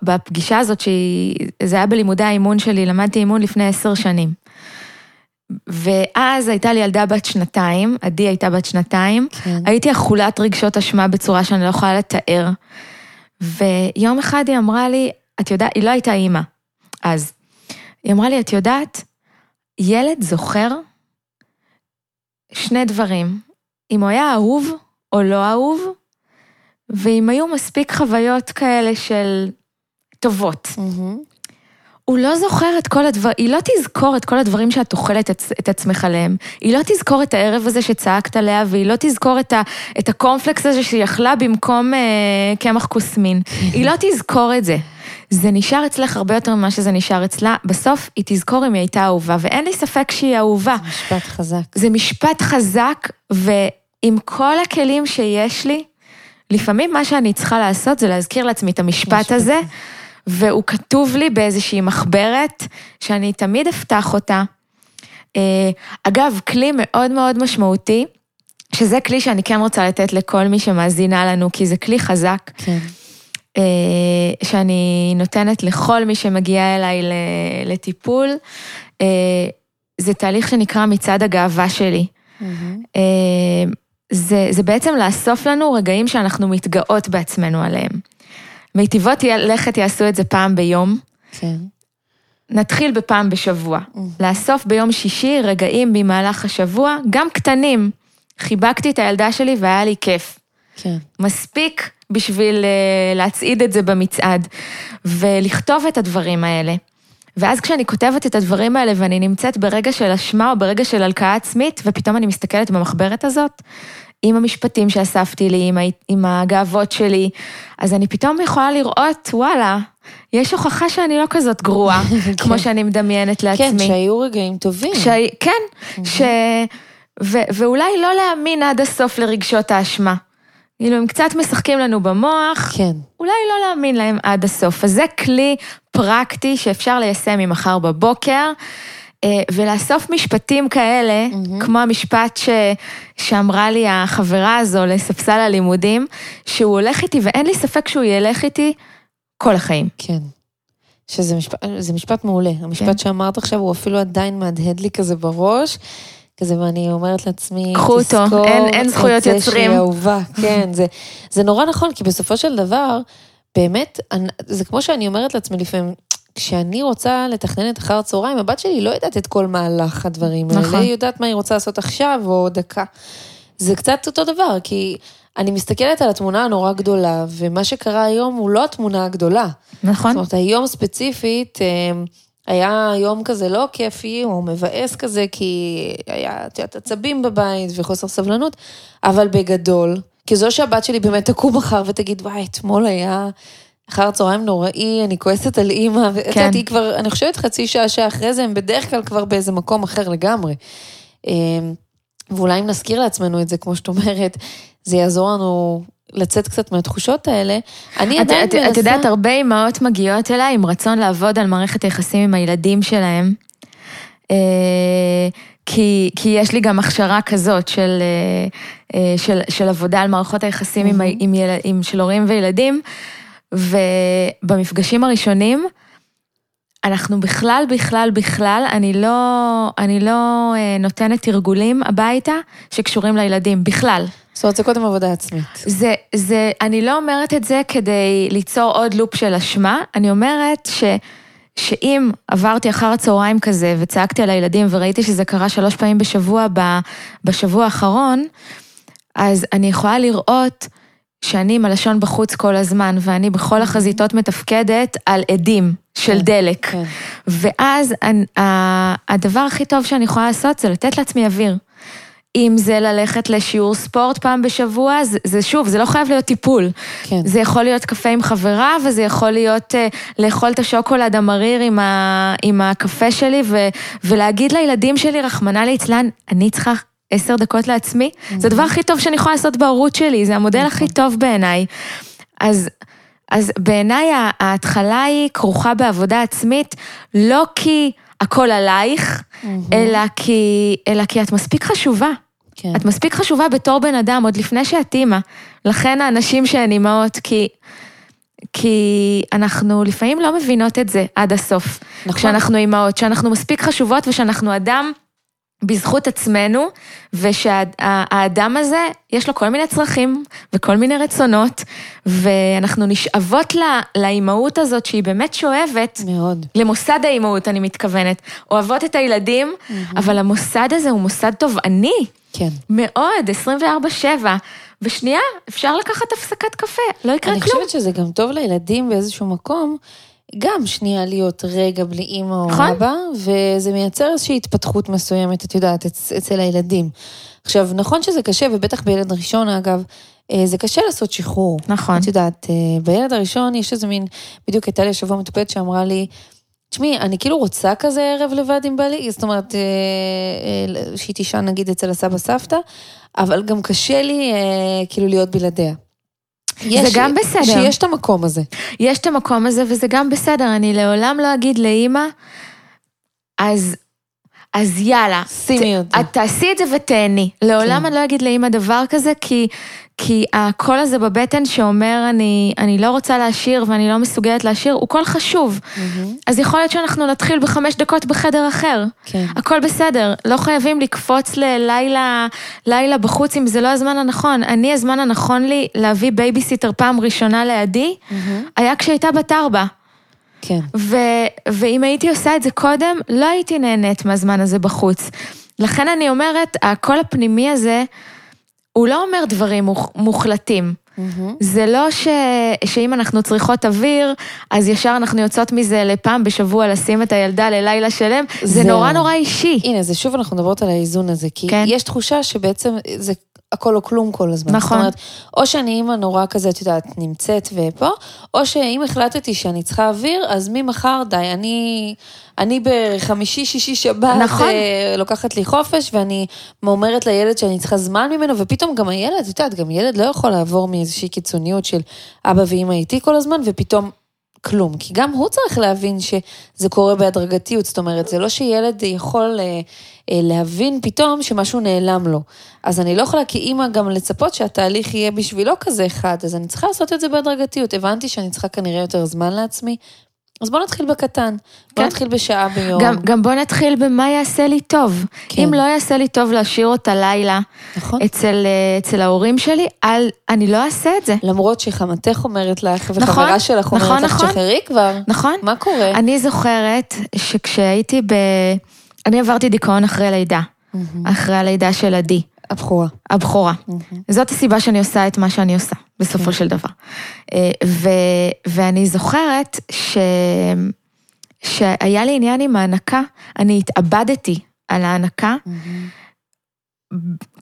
בפגישה הזאת, שהיא- זה היה בלימודי האימון שלי, למדתי אימון לפני עשר שנים. ואז הייתה לי ילדה בת שנתיים, עדי הייתה בת שנתיים, כן. הייתי אכולת רגשות אשמה בצורה שאני לא יכולה לתאר. ויום אחד היא אמרה לי, את יודעת, היא לא הייתה אימא, אז. היא אמרה לי, את יודעת, ילד זוכר שני דברים, אם הוא היה אהוב או לא אהוב, ואם היו מספיק חוויות כאלה של טובות. מהמם. הוא לא זוכר את כל הדברים, היא לא תזכור את כל הדברים שאת אוכלת את, את עצמך עליהם. היא לא תזכור את הערב הזה שצעקת עליה, והיא לא תזכור את, ה, את הקורנפלקס הזה שהיא אכלה במקום אה, קמח כוסמין. היא לא תזכור את זה. זה נשאר אצלך הרבה יותר ממה שזה נשאר אצלה. בסוף היא תזכור אם היא הייתה אהובה, ואין לי ספק שהיא אהובה. משפט חזק. זה משפט חזק, ועם כל הכלים שיש לי, לפעמים מה שאני צריכה לעשות זה להזכיר לעצמי את המשפט משפט. הזה, והוא כתוב לי באיזושהי מחברת, שאני תמיד אפתח אותה. אה, אגב, כלי מאוד מאוד משמעותי, שזה כלי שאני כן רוצה לתת לכל מי שמאזינה לנו, כי זה כלי חזק, כן. אה, שאני נותנת לכל מי שמגיע אליי לטיפול. אה, זה תהליך שנקרא מצעד הגאווה שלי. אה, זה, זה בעצם לאסוף לנו רגעים שאנחנו מתגאות בעצמנו עליהם. מיטיבות לכת יעשו את זה פעם ביום. כן. נתחיל בפעם בשבוע. לאסוף ביום שישי רגעים במהלך השבוע, גם קטנים. חיבקתי את הילדה שלי והיה לי כיף. כן. מספיק בשביל אה, להצעיד את זה במצעד, ולכתוב את הדברים האלה. ואז כשאני כותבת את הדברים האלה ואני נמצאת ברגע של אשמה או ברגע של הלקאה עצמית, ופתאום אני מסתכלת במחברת הזאת, עם המשפטים שאספתי לי, עם, ה... עם הגאוות שלי, אז אני פתאום יכולה לראות, וואלה, יש הוכחה שאני לא כזאת גרועה, כמו כן. שאני מדמיינת לעצמי. כן, שהיו רגעים טובים. ש... כן, ש... ו... ואולי לא להאמין עד הסוף לרגשות האשמה. כאילו, הם קצת משחקים לנו במוח, כן. אולי לא להאמין להם עד הסוף. אז זה כלי פרקטי שאפשר ליישם ממחר בבוקר, ולאסוף משפטים כאלה, כמו המשפט ש... שאמרה לי החברה הזו לספסל הלימודים, שהוא הולך איתי, ואין לי ספק שהוא ילך איתי כל החיים. כן. שזה משפט, זה משפט מעולה. המשפט כן. שאמרת עכשיו הוא אפילו עדיין מהדהד לי כזה בראש. כזה, ואני אומרת לעצמי, קחו אותו, תזכור אין- אין זכויות את זה יוצרים. שהיא אהובה. כן, זה, זה נורא נכון, כי בסופו של דבר, באמת, זה כמו שאני אומרת לעצמי לפעמים, כשאני רוצה לתכנן את אחר הצהריים, הבת שלי לא יודעת את כל מהלך הדברים האלה, נכון. היא יודעת מה היא רוצה לעשות עכשיו או דקה. זה קצת אותו דבר, כי אני מסתכלת על התמונה הנורא גדולה, ומה שקרה היום הוא לא התמונה הגדולה. נכון? זאת אומרת, היום ספציפית, אה, היה יום כזה לא כיפי, או מבאס כזה, כי היה, את יודעת, עצבים בבית וחוסר סבלנות, אבל בגדול, כי זו שהבת שלי באמת תקום מחר ותגיד, וואי, אתמול היה אחר צהריים נוראי, אני כועסת על אימא, ואת כן. יודעת, היא כבר, אני חושבת חצי שעה שאחרי זה, הם בדרך כלל כבר באיזה מקום אחר לגמרי. אה, ואולי אם נזכיר לעצמנו את זה, כמו שאת אומרת, זה יעזור לנו לצאת קצת מהתחושות האלה. אני את, עדיין את, מנסה... את יודעת, הרבה אימהות מגיעות אליי עם רצון לעבוד על מערכת היחסים עם הילדים שלהם. אה, כי, כי יש לי גם הכשרה כזאת של, אה, אה, של, של עבודה על מערכות היחסים עם, ה- עם, יל, עם, של הורים וילדים, ובמפגשים הראשונים, אנחנו בכלל, בכלל, בכלל, אני לא, אני לא אה, נותנת תרגולים הביתה שקשורים לילדים, בכלל. זאת אומרת, זה קודם עבודה עצמית. זה, זה, אני לא אומרת את זה כדי ליצור עוד לופ של אשמה, אני אומרת ש, שאם עברתי אחר הצהריים כזה וצעקתי על הילדים וראיתי שזה קרה שלוש פעמים בשבוע ב, בשבוע האחרון, אז אני יכולה לראות שאני עם הלשון בחוץ כל הזמן, ואני בכל החזיתות מתפקדת על עדים של כן, דלק. כן. ואז הדבר הכי טוב שאני יכולה לעשות זה לתת לעצמי אוויר. אם זה ללכת לשיעור ספורט פעם בשבוע, זה, זה שוב, זה לא חייב להיות טיפול. כן. זה יכול להיות קפה עם חברה, וזה יכול להיות uh, לאכול את השוקולד המריר עם, ה, עם הקפה שלי, ו, ולהגיד לילדים שלי, רחמנא ליצלן, אני צריכה עשר דקות לעצמי. זה הדבר הכי טוב שאני יכולה לעשות בהורות שלי, זה המודל הכי טוב בעיניי. אז... אז בעיניי ההתחלה היא כרוכה בעבודה עצמית, לא כי הכל עלייך, אלא כי, אלא כי את מספיק חשובה. כן. את מספיק חשובה בתור בן אדם, עוד לפני שאת אימא. לכן האנשים שהן אימהות, כי, כי אנחנו לפעמים לא מבינות את זה עד הסוף. נכון. כשאנחנו אימהות, שאנחנו מספיק חשובות ושאנחנו אדם בזכות עצמנו, ושהאדם הזה, יש לו כל מיני צרכים וכל מיני רצונות, ואנחנו נשאבות לה- לאימהות הזאת שהיא באמת שואבת. מאוד. למוסד האימהות, אני מתכוונת. אוהבות את הילדים, אבל המוסד הזה הוא מוסד תובעני. כן. מאוד, 24-7. בשנייה, אפשר לקחת הפסקת קפה, לא יקרה אני כלום. חושבת שזה גם טוב לילדים באיזשהו מקום, גם שנייה להיות רגע בלי אימא או נכון. אבא, וזה מייצר איזושהי התפתחות מסוימת, את יודעת, אצ, אצל הילדים. עכשיו, נכון שזה קשה, ובטח בילד ראשון, אגב, אה, זה קשה לעשות שחרור. נכון. את יודעת, אה, בילד הראשון יש איזה מין, בדיוק הייתה לי השבוע מטופלת שאמרה לי, תשמעי, אני כאילו רוצה כזה ערב לבד עם בעלי, זאת אומרת, אה, שהיא תישן נגיד אצל הסבא סבתא, אבל גם קשה לי כאילו להיות בלעדיה. יש- גם בסדר. שיש את המקום הזה. יש את המקום הזה וזה גם בסדר, אני לעולם לא אגיד לאימא, אז, אז יאללה. שימי ת- אותי. את תעשי את זה ותהני. לעולם כן. אני לא אגיד לאימא דבר כזה, כי, כי הקול הזה בבטן שאומר אני, אני לא רוצה להשאיר ואני לא מסוגלת להשאיר, הוא קול חשוב. אז יכול להיות שאנחנו נתחיל בחמש דקות בחדר אחר. כן. הכל בסדר, לא חייבים לקפוץ ללילה לילה בחוץ אם זה לא הזמן הנכון. אני, הזמן הנכון לי להביא בייביסיטר פעם ראשונה לידי, היה כשהייתה בת ארבע. כן. ו, ואם הייתי עושה את זה קודם, לא הייתי נהנית מהזמן הזה בחוץ. לכן אני אומרת, הקול הפנימי הזה, הוא לא אומר דברים מוח- מוחלטים. זה לא ש... שאם אנחנו צריכות אוויר, אז ישר אנחנו יוצאות מזה לפעם בשבוע לשים את הילדה ללילה שלם, זה זהו. נורא נורא אישי. הנה, זה שוב אנחנו מדברות על האיזון הזה, כי כן. יש תחושה שבעצם זה הכל או כלום כל הזמן. נכון. זאת אומרת, או שאני אימא נורא כזה, את יודעת, נמצאת ופה, או שאם החלטתי שאני צריכה אוויר, אז ממחר די, אני, אני בחמישי, שישי, שבת, נכון. אה, לוקחת לי חופש, ואני אומרת לילד שאני צריכה זמן ממנו, ופתאום גם הילד, את יודעת, גם ילד לא יכול לעבור מאיזושהי קיצוניות של אבא ואימא איתי כל הזמן, ופתאום כלום, כי גם הוא צריך להבין שזה קורה בהדרגתיות, זאת אומרת, זה לא שילד יכול אה, אה, להבין פתאום שמשהו נעלם לו. אז אני לא יכולה כאימא גם לצפות שהתהליך יהיה בשבילו כזה אחד, אז אני צריכה לעשות את זה בהדרגתיות. הבנתי שאני צריכה כנראה יותר זמן לעצמי, אז בוא נתחיל בקטן. בוא כן. נתחיל בשעה ביום. גם, גם בוא נתחיל במה יעשה לי טוב. כן. אם לא יעשה לי טוב להשאיר אותה לילה נכון. אצל, אה, אצל ההורים שלי, אל, אני לא אעשה את זה. למרות שחמתך אומרת לך, נכון, וחברה שלך אומרת נכון, לך, נכון. תשחררי כבר. נכון? מה קורה? אני זוכרת שכשהייתי ב... אני עברתי דיכאון אחרי לידה, אחרי הלידה של עדי, הבכורה. הבכורה. זאת הסיבה שאני עושה את מה שאני עושה, בסופו של דבר. אה, ו... ואני זוכרת ש... שהיה לי עניין עם ההנקה, אני התאבדתי על ההנקה,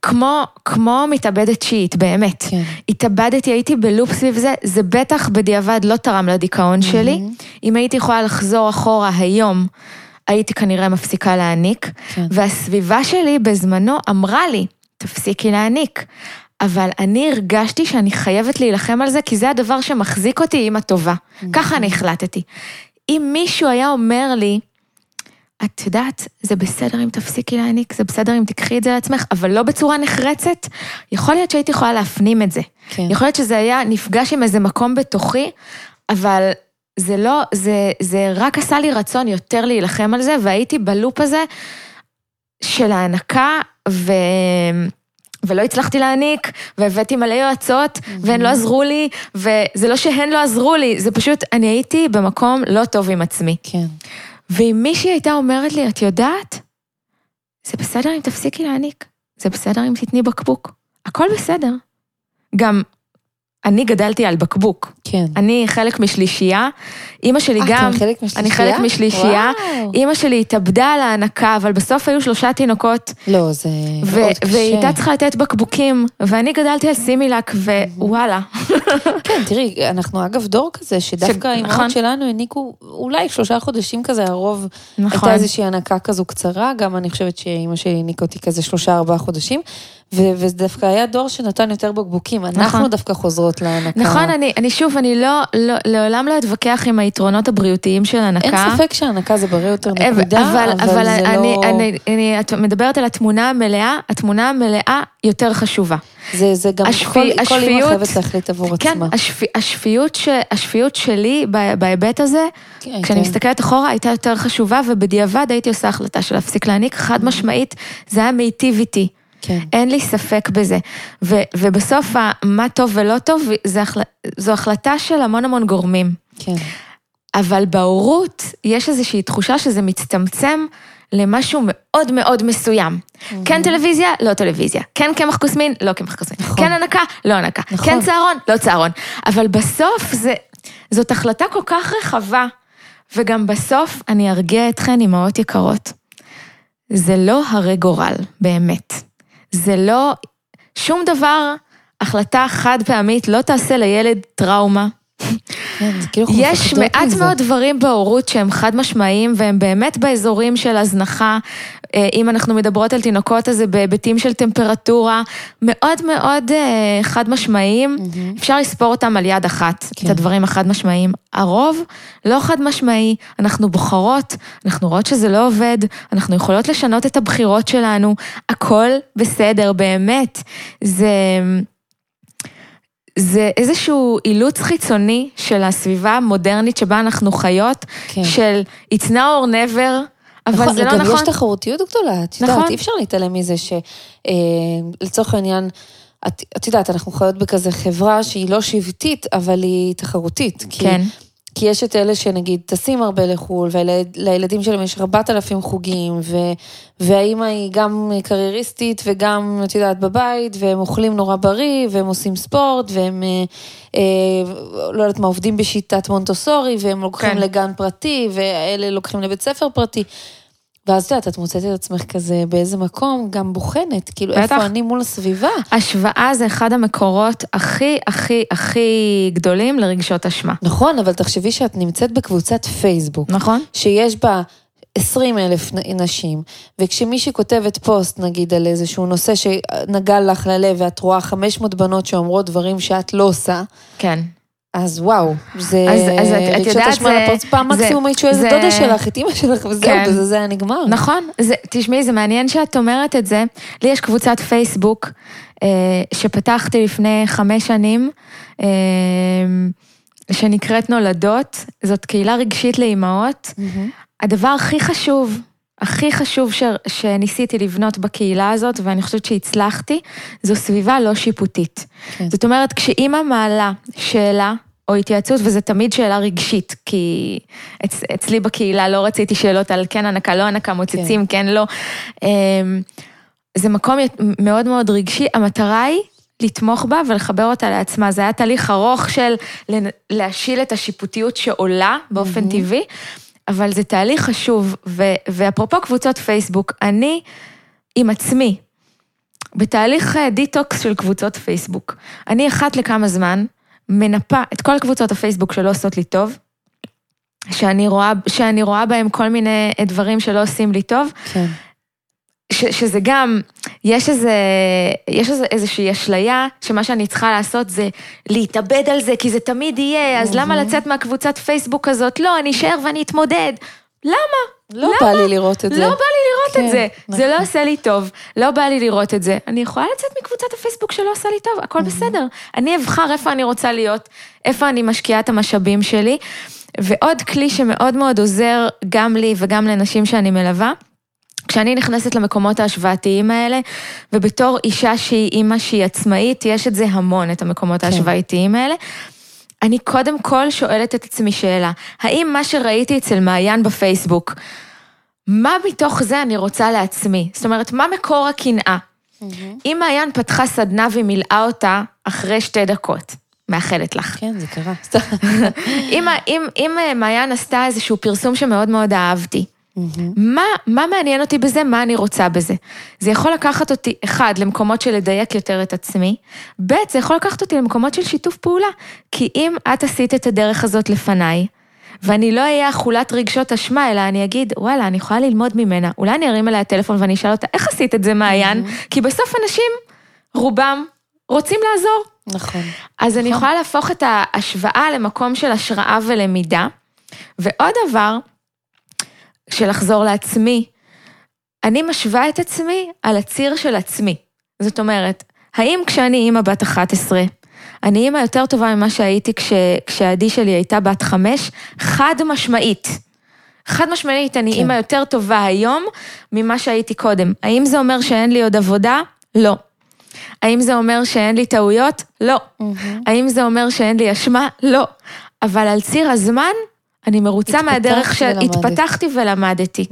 כמו, כמו מתאבדת שיעית, באמת. כן. התאבדתי, הייתי בלופ סביב זה, זה בטח בדיעבד לא תרם לדיכאון שלי. אם הייתי יכולה לחזור אחורה היום, הייתי כנראה מפסיקה להעניק. כן. והסביבה שלי בזמנו אמרה לי, תפסיקי להעניק. אבל אני הרגשתי שאני חייבת להילחם על זה, כי זה הדבר שמחזיק אותי אימא טובה. ככה אני החלטתי. אם מישהו היה אומר לי, את יודעת, זה בסדר אם תפסיקי להעניק, זה בסדר אם תקחי את זה לעצמך, אבל לא בצורה נחרצת, יכול להיות שהייתי יכולה להפנים את זה. כן. יכול להיות שזה היה נפגש עם איזה מקום בתוכי, אבל זה לא, זה, זה רק עשה לי רצון יותר להילחם על זה, והייתי בלופ הזה של ההנקה, ו... ולא הצלחתי להעניק, והבאתי מלא יועצות, והן לא עזרו לי, וזה לא שהן לא עזרו לי, זה פשוט, אני הייתי במקום לא טוב עם עצמי. כן. ואם מישהי הייתה אומרת לי, את יודעת, זה בסדר אם תפסיקי להעניק, זה בסדר אם תתני בקבוק, הכל בסדר. גם אני גדלתי על בקבוק. כן. אני חלק משלישייה, אימא שלי אה, גם, אתם חלק משלישייה? אני חלק משלישייה. אימא שלי התאבדה על ההנקה, אבל בסוף היו שלושה תינוקות, לא, זה ו- מאוד קשה. והיא הייתה צריכה לתת בקבוקים, ואני גדלתי על סימילק, ווואלה. כן, תראי, אנחנו אגב דור כזה, שדווקא נכון. האימהות שלנו העניקו אולי שלושה חודשים כזה, הרוב נכון. הייתה איזושהי הנקה כזו קצרה, גם אני חושבת שאימא שלי העניקה אותי כזה שלושה ארבעה חודשים, וזה דווקא היה דור שנתן יותר בקבוקים, אנחנו נכון. דווקא חוזרות להנקה. נכון, אני, אני שוב, אני לא, לא, לעולם לא אתווכח עם היתרונות הבריאותיים של הנקה. אין ספק שהנקה זה בריא יותר אבל, נקודה, אבל, אבל זה אני, לא... אני, אני, את מדברת על התמונה המלאה, התמונה המלאה יותר חשובה. זה, זה גם השפי- כל, כל אימא השפיות- חייבת להחליט עבור כן, עצמה. השפ, השפיות, ש, השפיות שלי בהיבט הזה, כן, כשאני כן. מסתכלת אחורה, הייתה יותר חשובה, ובדיעבד הייתי עושה החלטה של להפסיק להעניק, חד משמעית, זה היה מיטיב איתי. כן. אין לי ספק בזה. ו, ובסוף, מה טוב ולא טוב, זה החל, זו החלטה של המון המון גורמים. כן. אבל בהורות יש איזושהי תחושה שזה מצטמצם למשהו מאוד מאוד מסוים. כן טלוויזיה, לא טלוויזיה. כן קמח כוסמין, לא קמח כוסמין. נכון. כן הנקה, לא הנקה. נכון. כן צהרון, לא צהרון. אבל בסוף זה, זאת החלטה כל כך רחבה, וגם בסוף אני ארגיע אתכן, אמהות יקרות. זה לא הרי גורל, באמת. זה לא, שום דבר, החלטה חד פעמית לא תעשה לילד טראומה. כן, כאילו יש מעט. מאוד דברים בהורות שהם חד משמעיים והם באמת באזורים של הזנחה. אה, אם אנחנו מדברות על תינוקות, אז זה בהיבטים של טמפרטורה מאוד מאוד אה, חד משמעיים. אפשר לספור אותם על יד אחת, כן. את הדברים החד משמעיים. הרוב לא חד משמעי, אנחנו בוחרות, אנחנו רואות שזה לא עובד, אנחנו יכולות לשנות את הבחירות שלנו, הכל בסדר, באמת. זה... זה איזשהו אילוץ חיצוני של הסביבה המודרנית שבה אנחנו חיות, כן. של it's now or never, אבל נכון, זה לא גם נכון. יש תחרותיות גדולה, את יודעת, נכון. אי אפשר להתעלם מזה שלצורך העניין, את, את יודעת, אנחנו חיות בכזה חברה שהיא לא שבטית, אבל היא תחרותית. כן. כי יש את אלה שנגיד טסים הרבה לחו"ל, ולילדים שלהם יש 4,000 חוגים, ו, והאימא היא גם קרייריסטית וגם, את יודעת, בבית, והם אוכלים נורא בריא, והם עושים ספורט, והם, אה, אה, לא יודעת מה, עובדים בשיטת מונטוסורי, והם לוקחים כן. לגן פרטי, ואלה לוקחים לבית ספר פרטי. ואז את יודעת, את מוצאת את עצמך כזה באיזה מקום, גם בוחנת, כאילו בטח. איפה אני מול הסביבה. השוואה זה אחד המקורות הכי הכי הכי גדולים לרגשות אשמה. נכון, אבל תחשבי שאת נמצאת בקבוצת פייסבוק, נכון? שיש בה 20 אלף נשים, וכשמישהי כותבת פוסט, נגיד, על איזשהו נושא שנגע לך ללב, ואת רואה 500 בנות שאומרות דברים שאת לא עושה, כן. אז וואו, זה אז- אז את- את יודעת, זה- לפרצוף. פעם מקסימום היית שואלת דודה שלך, את אימא שלך, וזהו, כן. בזה זה היה נגמר. נכון, זה, תשמעי, זה מעניין שאת אומרת את זה. לי יש קבוצת פייסבוק אה, שפתחתי לפני חמש שנים, אה, שנקראת נולדות. זאת קהילה רגשית לאימהות. מהמם. הדבר הכי חשוב, הכי חשוב ש, שניסיתי לבנות בקהילה הזאת, ואני חושבת שהצלחתי, זו סביבה לא שיפוטית. כן. זאת אומרת, כשאימא מעלה שאלה, או התייעצות, וזו תמיד שאלה רגשית, כי אצ, אצלי בקהילה לא רציתי שאלות על כן הנקה, לא הנקה, מוצצים, כן, לא. אמ, זה מקום מאוד מאוד רגשי, המטרה היא לתמוך בה ולחבר אותה לעצמה. זה היה תהליך ארוך של להשיל את השיפוטיות שעולה באופן טבעי, אבל זה תהליך חשוב. ו- ואפרופו קבוצות פייסבוק, אני עם עצמי, בתהליך אה, דיטוקס של קבוצות פייסבוק. אני אחת לכמה זמן מנפה את כל קבוצות הפייסבוק שלא עושות לי טוב, שאני רואה, שאני רואה בהם כל מיני אה, דברים שלא עושים לי טוב, כן. ש, שזה גם, יש איזה, יש איזה, איזושהי אשליה, שמה שאני צריכה לעשות זה להתאבד על זה, כי זה תמיד יהיה, אז למה לצאת מהקבוצת פייסבוק הזאת? לא, אני אשאר ואני אתמודד. למה? לא בא לי לראות את זה. לא בא לי לראות כן, את זה. זה לא נכון. עושה לי טוב, לא בא לי לראות את זה. אני יכולה לצאת מקבוצת הפייסבוק שלא עושה לי טוב, הכל בסדר. אני אבחר איפה אני רוצה להיות, איפה אני משקיעה את המשאבים שלי. ועוד כלי שמאוד מאוד עוזר גם לי וגם לנשים שאני מלווה, כשאני נכנסת למקומות ההשוואתיים האלה, ובתור אישה שהיא אימא שהיא עצמאית, יש את זה המון, את המקומות ההשוואתיים האלה. אני קודם כל שואלת את עצמי שאלה, האם מה שראיתי אצל מעיין בפייסבוק, מה מתוך זה אני רוצה לעצמי? זאת אומרת, מה מקור הקנאה? אם מעיין פתחה סדנה ומילאה אותה אחרי שתי דקות, מאחלת לך. כן, זה קרה. סתם. אם, אם, אם אה, מעיין עשתה איזשהו פרסום שמאוד מאוד אהבתי, מה, מה מעניין אותי בזה, מה אני רוצה בזה? זה יכול לקחת אותי, אחד, למקומות של לדייק יותר את עצמי, ב', זה יכול לקחת אותי למקומות של שיתוף פעולה. כי אם את עשית את הדרך הזאת לפניי, ואני לא אהיה אכולת רגשות אשמה, אלא אני אגיד, וואלה, אני יכולה ללמוד ממנה. אולי אני ארים אליה טלפון ואני אשאל אותה, איך עשית את זה, מעיין? כי בסוף אנשים, רובם, רוצים לעזור. נכון. אז אני יכולה להפוך את ההשוואה למקום של השראה ולמידה. ועוד דבר, של לחזור לעצמי, אני משווה את עצמי על הציר של עצמי. זאת אומרת, האם כשאני אימא בת 11, אני אימא יותר טובה ממה שהייתי כש, כשעדי שלי הייתה בת חמש? חד משמעית. חד משמעית, אני כן. אימא יותר טובה היום ממה שהייתי קודם. האם זה אומר שאין לי עוד עבודה? לא. האם זה אומר שאין לי טעויות? לא. האם זה אומר שאין לי אשמה? לא. אבל על ציר הזמן, אני מרוצה מהדרך. שהתפתחתי ולמדתי.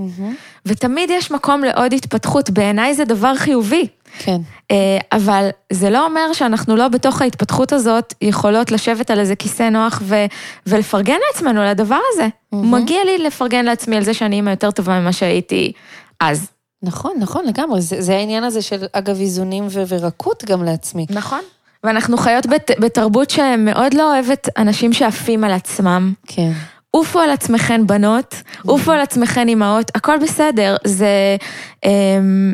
ותמיד יש מקום לעוד התפתחות, בעיניי זה דבר חיובי. כן. אה, אבל זה לא אומר שאנחנו לא בתוך ההתפתחות הזאת יכולות לשבת על איזה כיסא נוח ו- ולפרגן לעצמנו לדבר הזה. מגיע לי לפרגן לעצמי על זה שאני אימא יותר טובה ממה שהייתי אז. נכון, נכון, לגמרי. זה, זה העניין הזה של, אגב, איזונים ו- ורכות גם לעצמי. נכון. ואנחנו חיות בת, בתרבות שמאוד לא אוהבת אנשים שעפים על עצמם. כן. עופו על עצמכן בנות, עופו על עצמכן אימהות, הכל בסדר. זה אמ,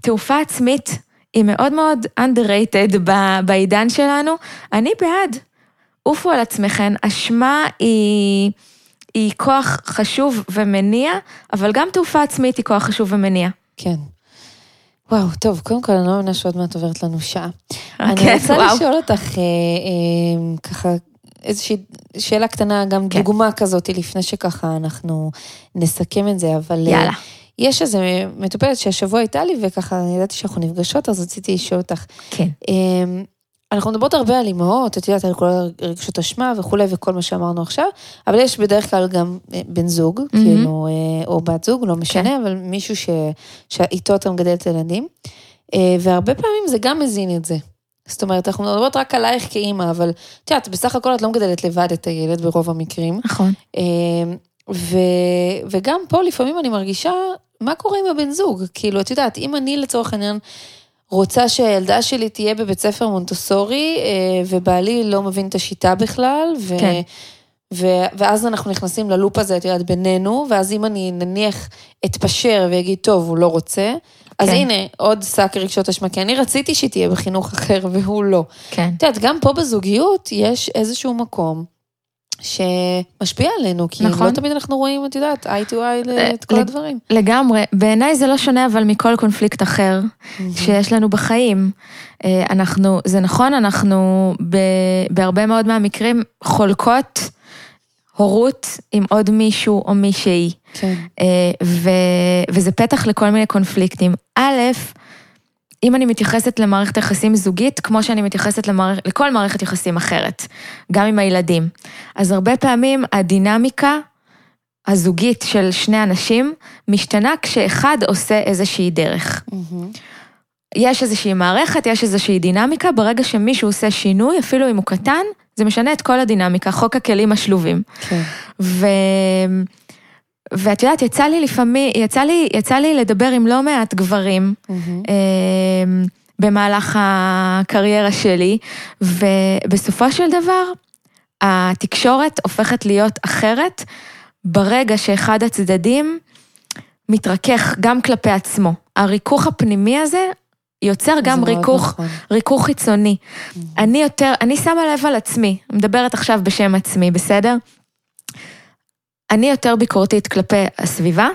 תעופה עצמית, היא מאוד מאוד underrated ב- בעידן שלנו. אני בעד. עופו על עצמכן, אשמה היא, היא כוח חשוב ומניע, אבל גם תעופה עצמית היא כוח חשוב ומניע. כן. וואו, טוב, קודם כל אני לא מאמינה שעוד מעט עוברת לנו שעה. כן, אני רוצה וואו. לשאול אותך אה, אה, ככה איזושהי שאלה קטנה, גם כן. דוגמה כזאת, לפני שככה אנחנו נסכם את זה, אבל... אה, יאללה. יש איזה מטופלת שהשבוע הייתה לי, וככה ידעתי שאנחנו נפגשות, אז רציתי לשאול אותך. כן. אמ, אנחנו מדברות הרבה על אימהות, את יודעת, על כל הרגשות אשמה וכולי, וכל מה שאמרנו עכשיו, אבל יש בדרך כלל גם אה, בן זוג, כאילו, אה, או בת זוג, לא משנה, כן. אבל מישהו ש- שאיתו אתה מגדל את הילדים, והרבה פעמים זה גם מזין את זה. זאת אומרת, אנחנו מדברות רק עלייך כאימא, אבל את יודעת, בסך הכל את לא מגדלת לבד את הילד ברוב המקרים. נכון. אמ, ו, וגם פה לפעמים אני מרגישה, מה קורה עם הבן זוג? כאילו, את יודעת, אם אני לצורך העניין רוצה שהילדה שלי תהיה בבית ספר מונטוסורי, אה, ובעלי לא מבין את השיטה בכלל, ו... כן. ו... ואז אנחנו נכנסים ללופ הזה, את יודעת, בינינו, ואז אם אני נניח אתפשר ואגיד, טוב, הוא לא רוצה, אז כן. הנה, עוד שק רגשות אשמה, כי אני רציתי שהיא תהיה בחינוך אחר והוא לא. כן. את יודעת, גם פה בזוגיות יש איזשהו מקום שמשפיע עלינו, כי נכון. לא תמיד אנחנו רואים, את יודעת, eye to eye את כל הדברים. לגמרי. בעיניי זה לא שונה אבל מכל קונפליקט אחר שיש לנו בחיים. אה, אנחנו, זה נכון, אנחנו ב, בהרבה מאוד מהמקרים חולקות הורות עם עוד מישהו או מישהי. כן. אה, ו, וזה פתח לכל מיני קונפליקטים. א', אם אני מתייחסת למערכת יחסים זוגית, כמו שאני מתייחסת למערכ... לכל מערכת יחסים אחרת, גם עם הילדים. אז הרבה פעמים הדינמיקה הזוגית של שני אנשים משתנה כשאחד עושה איזושהי דרך. יש איזושהי מערכת, יש איזושהי דינמיקה, ברגע שמישהו עושה שינוי, אפילו אם הוא קטן, זה משנה את כל הדינמיקה, חוק הכלים השלובים. כן. ו... ואת יודעת, יצא לי לפעמים, יצא לי, יצא לי לדבר עם לא מעט גברים אה, במהלך הקריירה שלי, ובסופו של דבר, התקשורת הופכת להיות אחרת ברגע שאחד הצדדים מתרכך גם כלפי עצמו. הריכוך הפנימי הזה יוצר גם ריכוך, נכון. ריכוך חיצוני. אני יותר, אני שמה לב על עצמי, מדברת עכשיו בשם עצמי, בסדר? אני יותר ביקורתית כלפי הסביבה,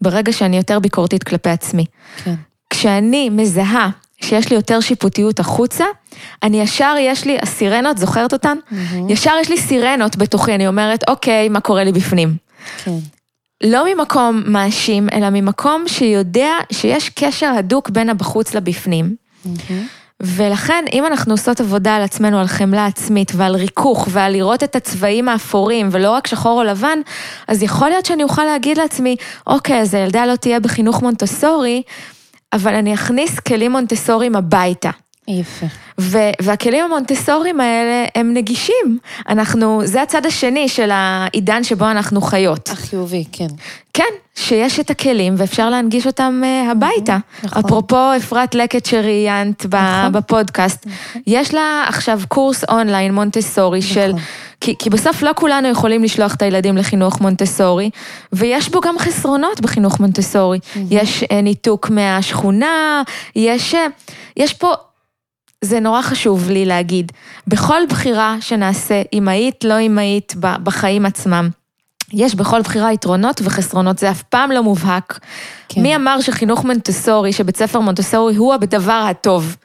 ברגע שאני יותר ביקורתית כלפי עצמי. כן. כשאני מזהה שיש לי יותר שיפוטיות החוצה, אני ישר, יש לי, הסירנות, זוכרת אותן? ישר יש לי סירנות בתוכי, אני אומרת, אוקיי, מה קורה לי בפנים? כן. לא ממקום מאשים, אלא ממקום שיודע שיש קשר הדוק בין הבחוץ לבפנים. ולכן, אם אנחנו עושות עבודה על עצמנו, על חמלה עצמית ועל ריכוך ועל לראות את הצבעים האפורים ולא רק שחור או לבן, אז יכול להיות שאני אוכל להגיד לעצמי, אוקיי, אז הילדה לא תהיה בחינוך מונטסורי, אבל אני אכניס כלים מונטסוריים הביתה. יפה. ו- והכלים המונטסוריים האלה הם נגישים. אנחנו, זה הצד השני של העידן שבו אנחנו חיות. החיובי, כן. כן, שיש את הכלים ואפשר להנגיש אותם אה, הביתה. נכון. אפרופו אפרת לקט שראיינת נכון. בפודקאסט, יש לה עכשיו קורס אונליין מונטסורי של... נכון. כי, כי בסוף לא כולנו יכולים לשלוח את הילדים לחינוך מונטסורי, ויש בו גם חסרונות בחינוך מונטסורי. יש אה, ניתוק מהשכונה, יש, אה, יש פה, זה נורא חשוב לי להגיד, בכל בחירה שנעשה, אמהית, לא אמהית, בחיים עצמם, יש בכל בחירה יתרונות וחסרונות, זה אף פעם לא מובהק. כן. מי אמר שחינוך מונטסורי, שבית ספר מונטסורי הוא הדבר הטוב?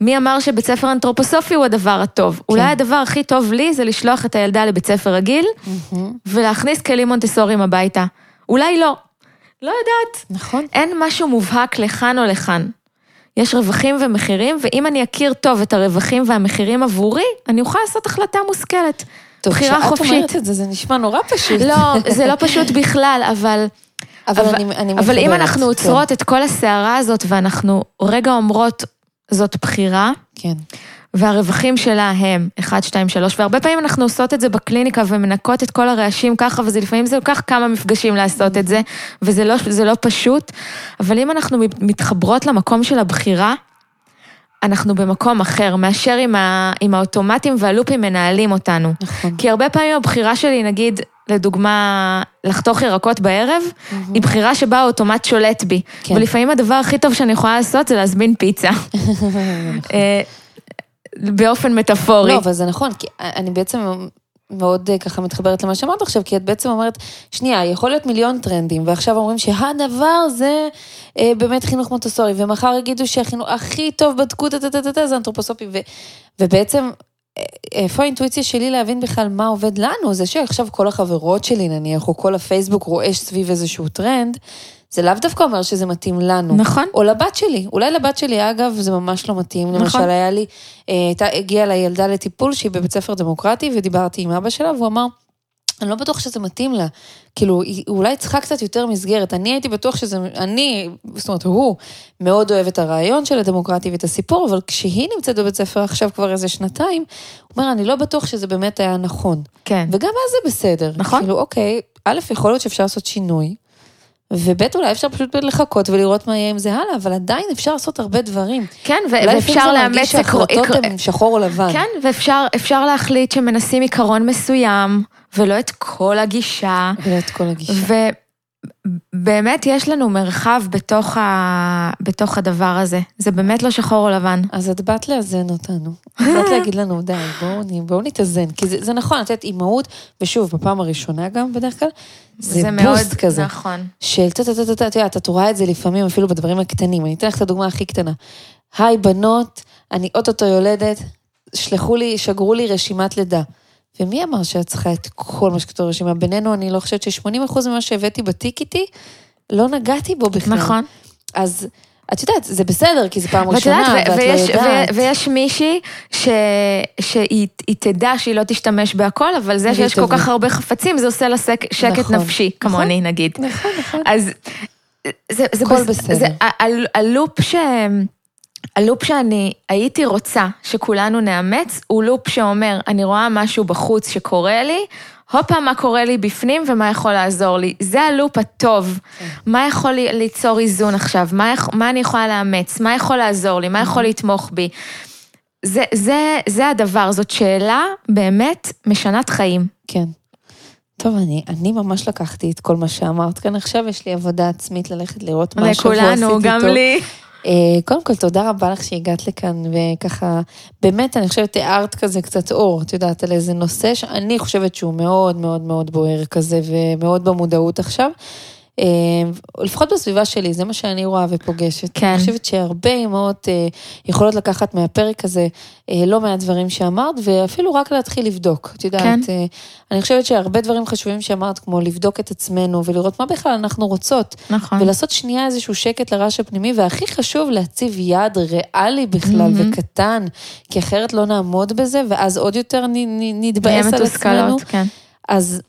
מי אמר שבית ספר אנתרופוסופי הוא הדבר הטוב? אולי הדבר הכי טוב לי זה לשלוח את הילדה לבית ספר רגיל, ולהכניס כלים מונטסוריים הביתה. אולי לא. לא יודעת. נכון. אין משהו מובהק לכאן או לכאן. יש רווחים ומחירים, ואם אני אכיר טוב את הרווחים והמחירים עבורי, אני אוכל לעשות החלטה מושכלת. טוב, בחירה כשאת חופשית. אומרת את זה, זה נשמע נורא פשוט. לא, זה לא פשוט בכלל, אבל... אבל אני- אני אבל אם אנחנו כן. עוצרות את כל הסערה הזאת ואנחנו רגע אומרות, זאת בחירה, כן. והרווחים שלה הם 1, 2, 3, והרבה פעמים אנחנו עושות את זה בקליניקה ומנקות את כל הרעשים ככה, וזה לפעמים זה לוקח כמה מפגשים לעשות את זה, וזה לא, זה לא פשוט, אבל אם אנחנו מתחברות למקום של הבחירה, אנחנו במקום אחר, מאשר עם, ה, עם האוטומטים והלופים מנהלים אותנו. נכון. כי הרבה פעמים הבחירה שלי, נגיד, לדוגמה, לחתוך ירקות בערב, היא בחירה שבה האוטומט שולט בי. כן. ולפעמים הדבר הכי טוב שאני יכולה לעשות זה להזמין פיצה. אה, באופן מטאפורי. לא, אבל זה נכון, כי אני בעצם מאוד אה, ככה מתחברת למה שאמרת עכשיו, כי את בעצם אומרת, שנייה, יכול להיות מיליון טרנדים, ועכשיו אומרים שהדבר זה אה, באמת חינוך מונטסורי, ומחר יגידו שהחינוך הכי טוב בדקו טה-טה-טה-טה זה אנתרופוסופי, ו, ובעצם, אה, איפה האינטואיציה שלי להבין בכלל מה עובד לנו? זה שעכשיו כל החברות שלי נניח, או כל הפייסבוק רועש סביב איזשהו טרנד, זה לאו דווקא אומר שזה מתאים לנו. נכון. או לבת שלי. אולי לבת שלי, אגב, זה ממש לא מתאים. נכון. למשל, היה לי, אה, הייתה, הגיעה לה ילדה לטיפול שהיא בבית ספר דמוקרטי, ודיברתי עם אבא שלה, והוא אמר, אני לא בטוח שזה מתאים לה. כאילו, היא אולי צריכה קצת יותר מסגרת. אני הייתי בטוח שזה, אני, זאת אומרת, הוא מאוד אוהב את הרעיון של הדמוקרטי ואת הסיפור, אבל כשהיא נמצאת בבית ספר עכשיו כבר איזה שנתיים, הוא אומר, אני לא בטוח שזה באמת היה נכון. כן. וגם אז זה בסדר. נכון. כאילו, אוקיי, א', יכול להיות שאפשר לעשות שינוי, וב', אולי אפשר פשוט לחכות ולראות מה יהיה עם זה הלאה, אבל עדיין אפשר לעשות הרבה דברים. כן, ו- אולי ואפשר זה לאמץ... להרגיש עקר- שההחלטות עקר- הן שחור או לבן. כן, ואפשר אפשר להחליט שמנסים עיקרון מסוים, ולא את כל הגישה. ואת כל הגישה. ובאמת יש לנו מרחב בתוך, ה... בתוך הדבר הזה. זה באמת לא שחור או לבן. אז את באת לאזן אותנו. את באת להגיד לנו, די, בואו בואו נתאזן. כי זה, זה נכון, את יודעת, אימהות, ושוב, בפעם הראשונה גם בדרך כלל, זה, זה מאוד בוסט כזה. נכון. של טה-טה-טה-טה, את יודעת, את רואה את זה לפעמים אפילו בדברים הקטנים. אני אתן לך את הדוגמה הכי קטנה. היי, בנות, אני אוטוטו יולדת, שלחו לי, שגרו לי רשימת לידה. ומי אמר שאת צריכה את כל מה שכתוב ברשימה? בינינו, אני לא חושבת ש-80% ממה שהבאתי בתיק איתי, לא נגעתי בו בכלל. נכון. אז את יודעת, זה בסדר, כי זו פעם ראשונה, ואת לא יודעת. ו- ויש מישהי ש- שהיא היא תדע שהיא לא תשתמש בהכל, אבל זה שיש כל תביא. כך הרבה חפצים, זה עושה לה סק- שקט נכון. נפשי, כמוני נגיד. נכון, נכון. אז זה, זה, הכל בס- בסדר. זה ה- ה- הלופ ש... הלופ שאני הייתי רוצה שכולנו נאמץ, הוא לופ שאומר, אני רואה משהו בחוץ שקורה לי, הופה, מה קורה לי בפנים ומה יכול לעזור לי. זה הלופ הטוב. מה יכול לי- ליצור איזון עכשיו? מה, מה אני יכולה לאמץ? מה יכול לעזור לי? מה יכול לתמוך בי? זה, זה, זה הדבר, זאת שאלה באמת משנת חיים. כן. טוב, אני, אני ממש לקחתי את כל מה שאמרת כאן עכשיו, יש לי עבודה עצמית ללכת לראות מה השבוע עשיתי לכולנו, גם. לי. אה, קודם כל, תודה רבה לך שהגעת לכאן, וככה, באמת, אני חושבת, תיארת כזה קצת אור, את יודעת, על איזה נושא שאני חושבת שהוא מאוד מאוד מאוד בוער כזה, ומאוד במודעות עכשיו. אה, לפחות בסביבה שלי, זה מה שאני רואה ופוגשת. כן. אני חושבת שהרבה אמהות אה, יכולות לקחת מהפרק הזה אה, לא מעט דברים שאמרת, ואפילו רק להתחיל לבדוק. את יודעת, כן. אני חושבת שהרבה דברים חשובים שאמרת, כמו לבדוק את עצמנו ולראות מה בכלל אנחנו רוצות. נכון. ולעשות שנייה איזשהו שקט לרעש הפנימי, והכי חשוב, להציב יעד ריאלי בכלל מהמם. וקטן, כי אחרת לא נעמוד בזה, ואז עוד יותר נתבאס על עצמנו. כן. אז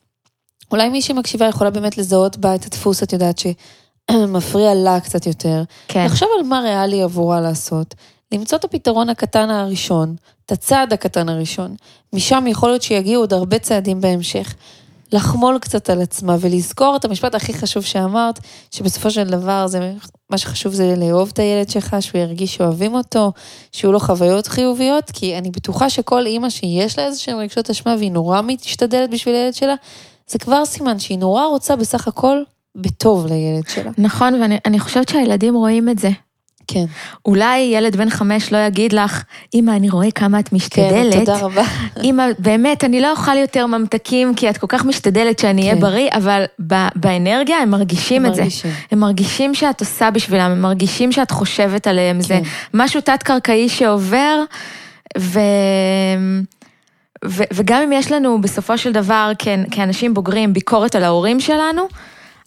אולי מי שמקשיבה יכולה באמת לזהות בה את הדפוס, את יודעת, שמפריע לה קצת יותר. כן. לחשוב על מה ריאלי עבורה לעשות. למצוא את הפתרון הקטן הראשון, את הצעד הקטן הראשון. משם יכול להיות שיגיעו עוד הרבה צעדים בהמשך. לחמול קצת על עצמה ולזכור את המשפט הכי חשוב שאמרת, שבסופו של דבר זה, מה שחשוב זה לאהוב את הילד שלך, שהוא ירגיש שאוהבים אותו, שיהיו לו חוויות חיוביות, כי אני בטוחה שכל אימא שיש לה איזה שהם רגשות אשמה והיא נורא משתדלת בשביל הילד שלה, זה כבר סימן שהיא נורא רוצה בסך הכל בטוב לילד שלה. נכון, ואני אני חושבת שהילדים רואים את זה. כן. אולי ילד בן חמש לא יגיד לך, אמא, אני רואה כמה את כן, משתדלת. תודה רבה. אמא, באמת, אני לא אוכל יותר ממתקים, כי את כל כך משתדלת שאני אהיה כן. בריא, אבל ב- באנרגיה הם מרגישים את זה. מרגישים. הם מרגישים שאת עושה בשבילם, הם מרגישים שאת חושבת עליהם. זה כן. משהו תת-קרקעי שעובר, ו... ו... וגם אם יש לנו בסופו של דבר, כן, כאנשים בוגרים, ביקורת על ההורים שלנו,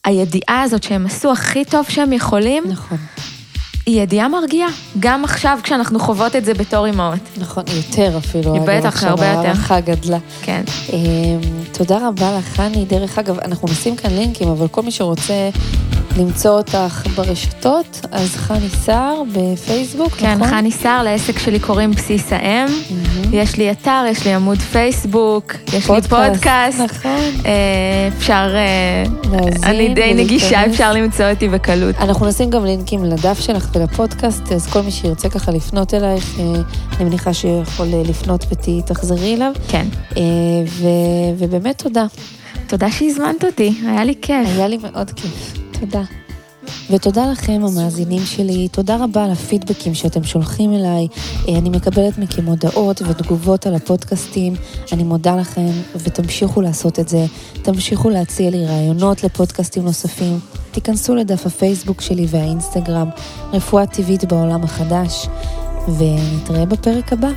הידיעה הזאת שהם עשו הכי טוב שהם יכולים, נכון, היא ידיעה מרגיעה. גם עכשיו כשאנחנו חוות את זה בתור אימהות. נכון, יותר אפילו. היא בטח, הרבה יותר. ההערכה גדלה. כן. אמ, תודה רבה לך, חני. דרך אגב, אנחנו נשים כאן לינקים, אבל כל מי שרוצה למצוא אותך ברשתות, אז חני סער בפייסבוק, כן, נכון? חני סער, לעסק שלי קוראים בסיס האם. מהמם. יש לי אתר, יש לי עמוד פייסבוק, יש לי פודקאסט. נכון. אה, אפשר, אה, להאזין אני די נגישה, ולהיכנס. אפשר למצוא אותי בקלות. אנחנו נשים גם לינקים לדף שלך ולפודקאסט, אז כל מי שירצה ככה לפנות אלייך, אה, אני מניחה שיכול אה, לפנות ותחזרי אליו. כן. אה, ו- ובאמת תודה. תודה שהזמנת אותי, היה לי כיף. היה לי מאוד כיף. תודה. ותודה לכם המאזינים שלי, תודה רבה על הפידבקים שאתם שולחים אליי. אה, אני מקבלת מכם הודעות ותגובות על הפודקאסטים, אני מודה לכם ותמשיכו לעשות את זה. תמשיכו להציע לי רעיונות לפודקאסטים נוספים. תיכנסו לדף הפייסבוק שלי והאינסטגרם, רפואה טבעית בעולם החדש, ונתראה בפרק הבא.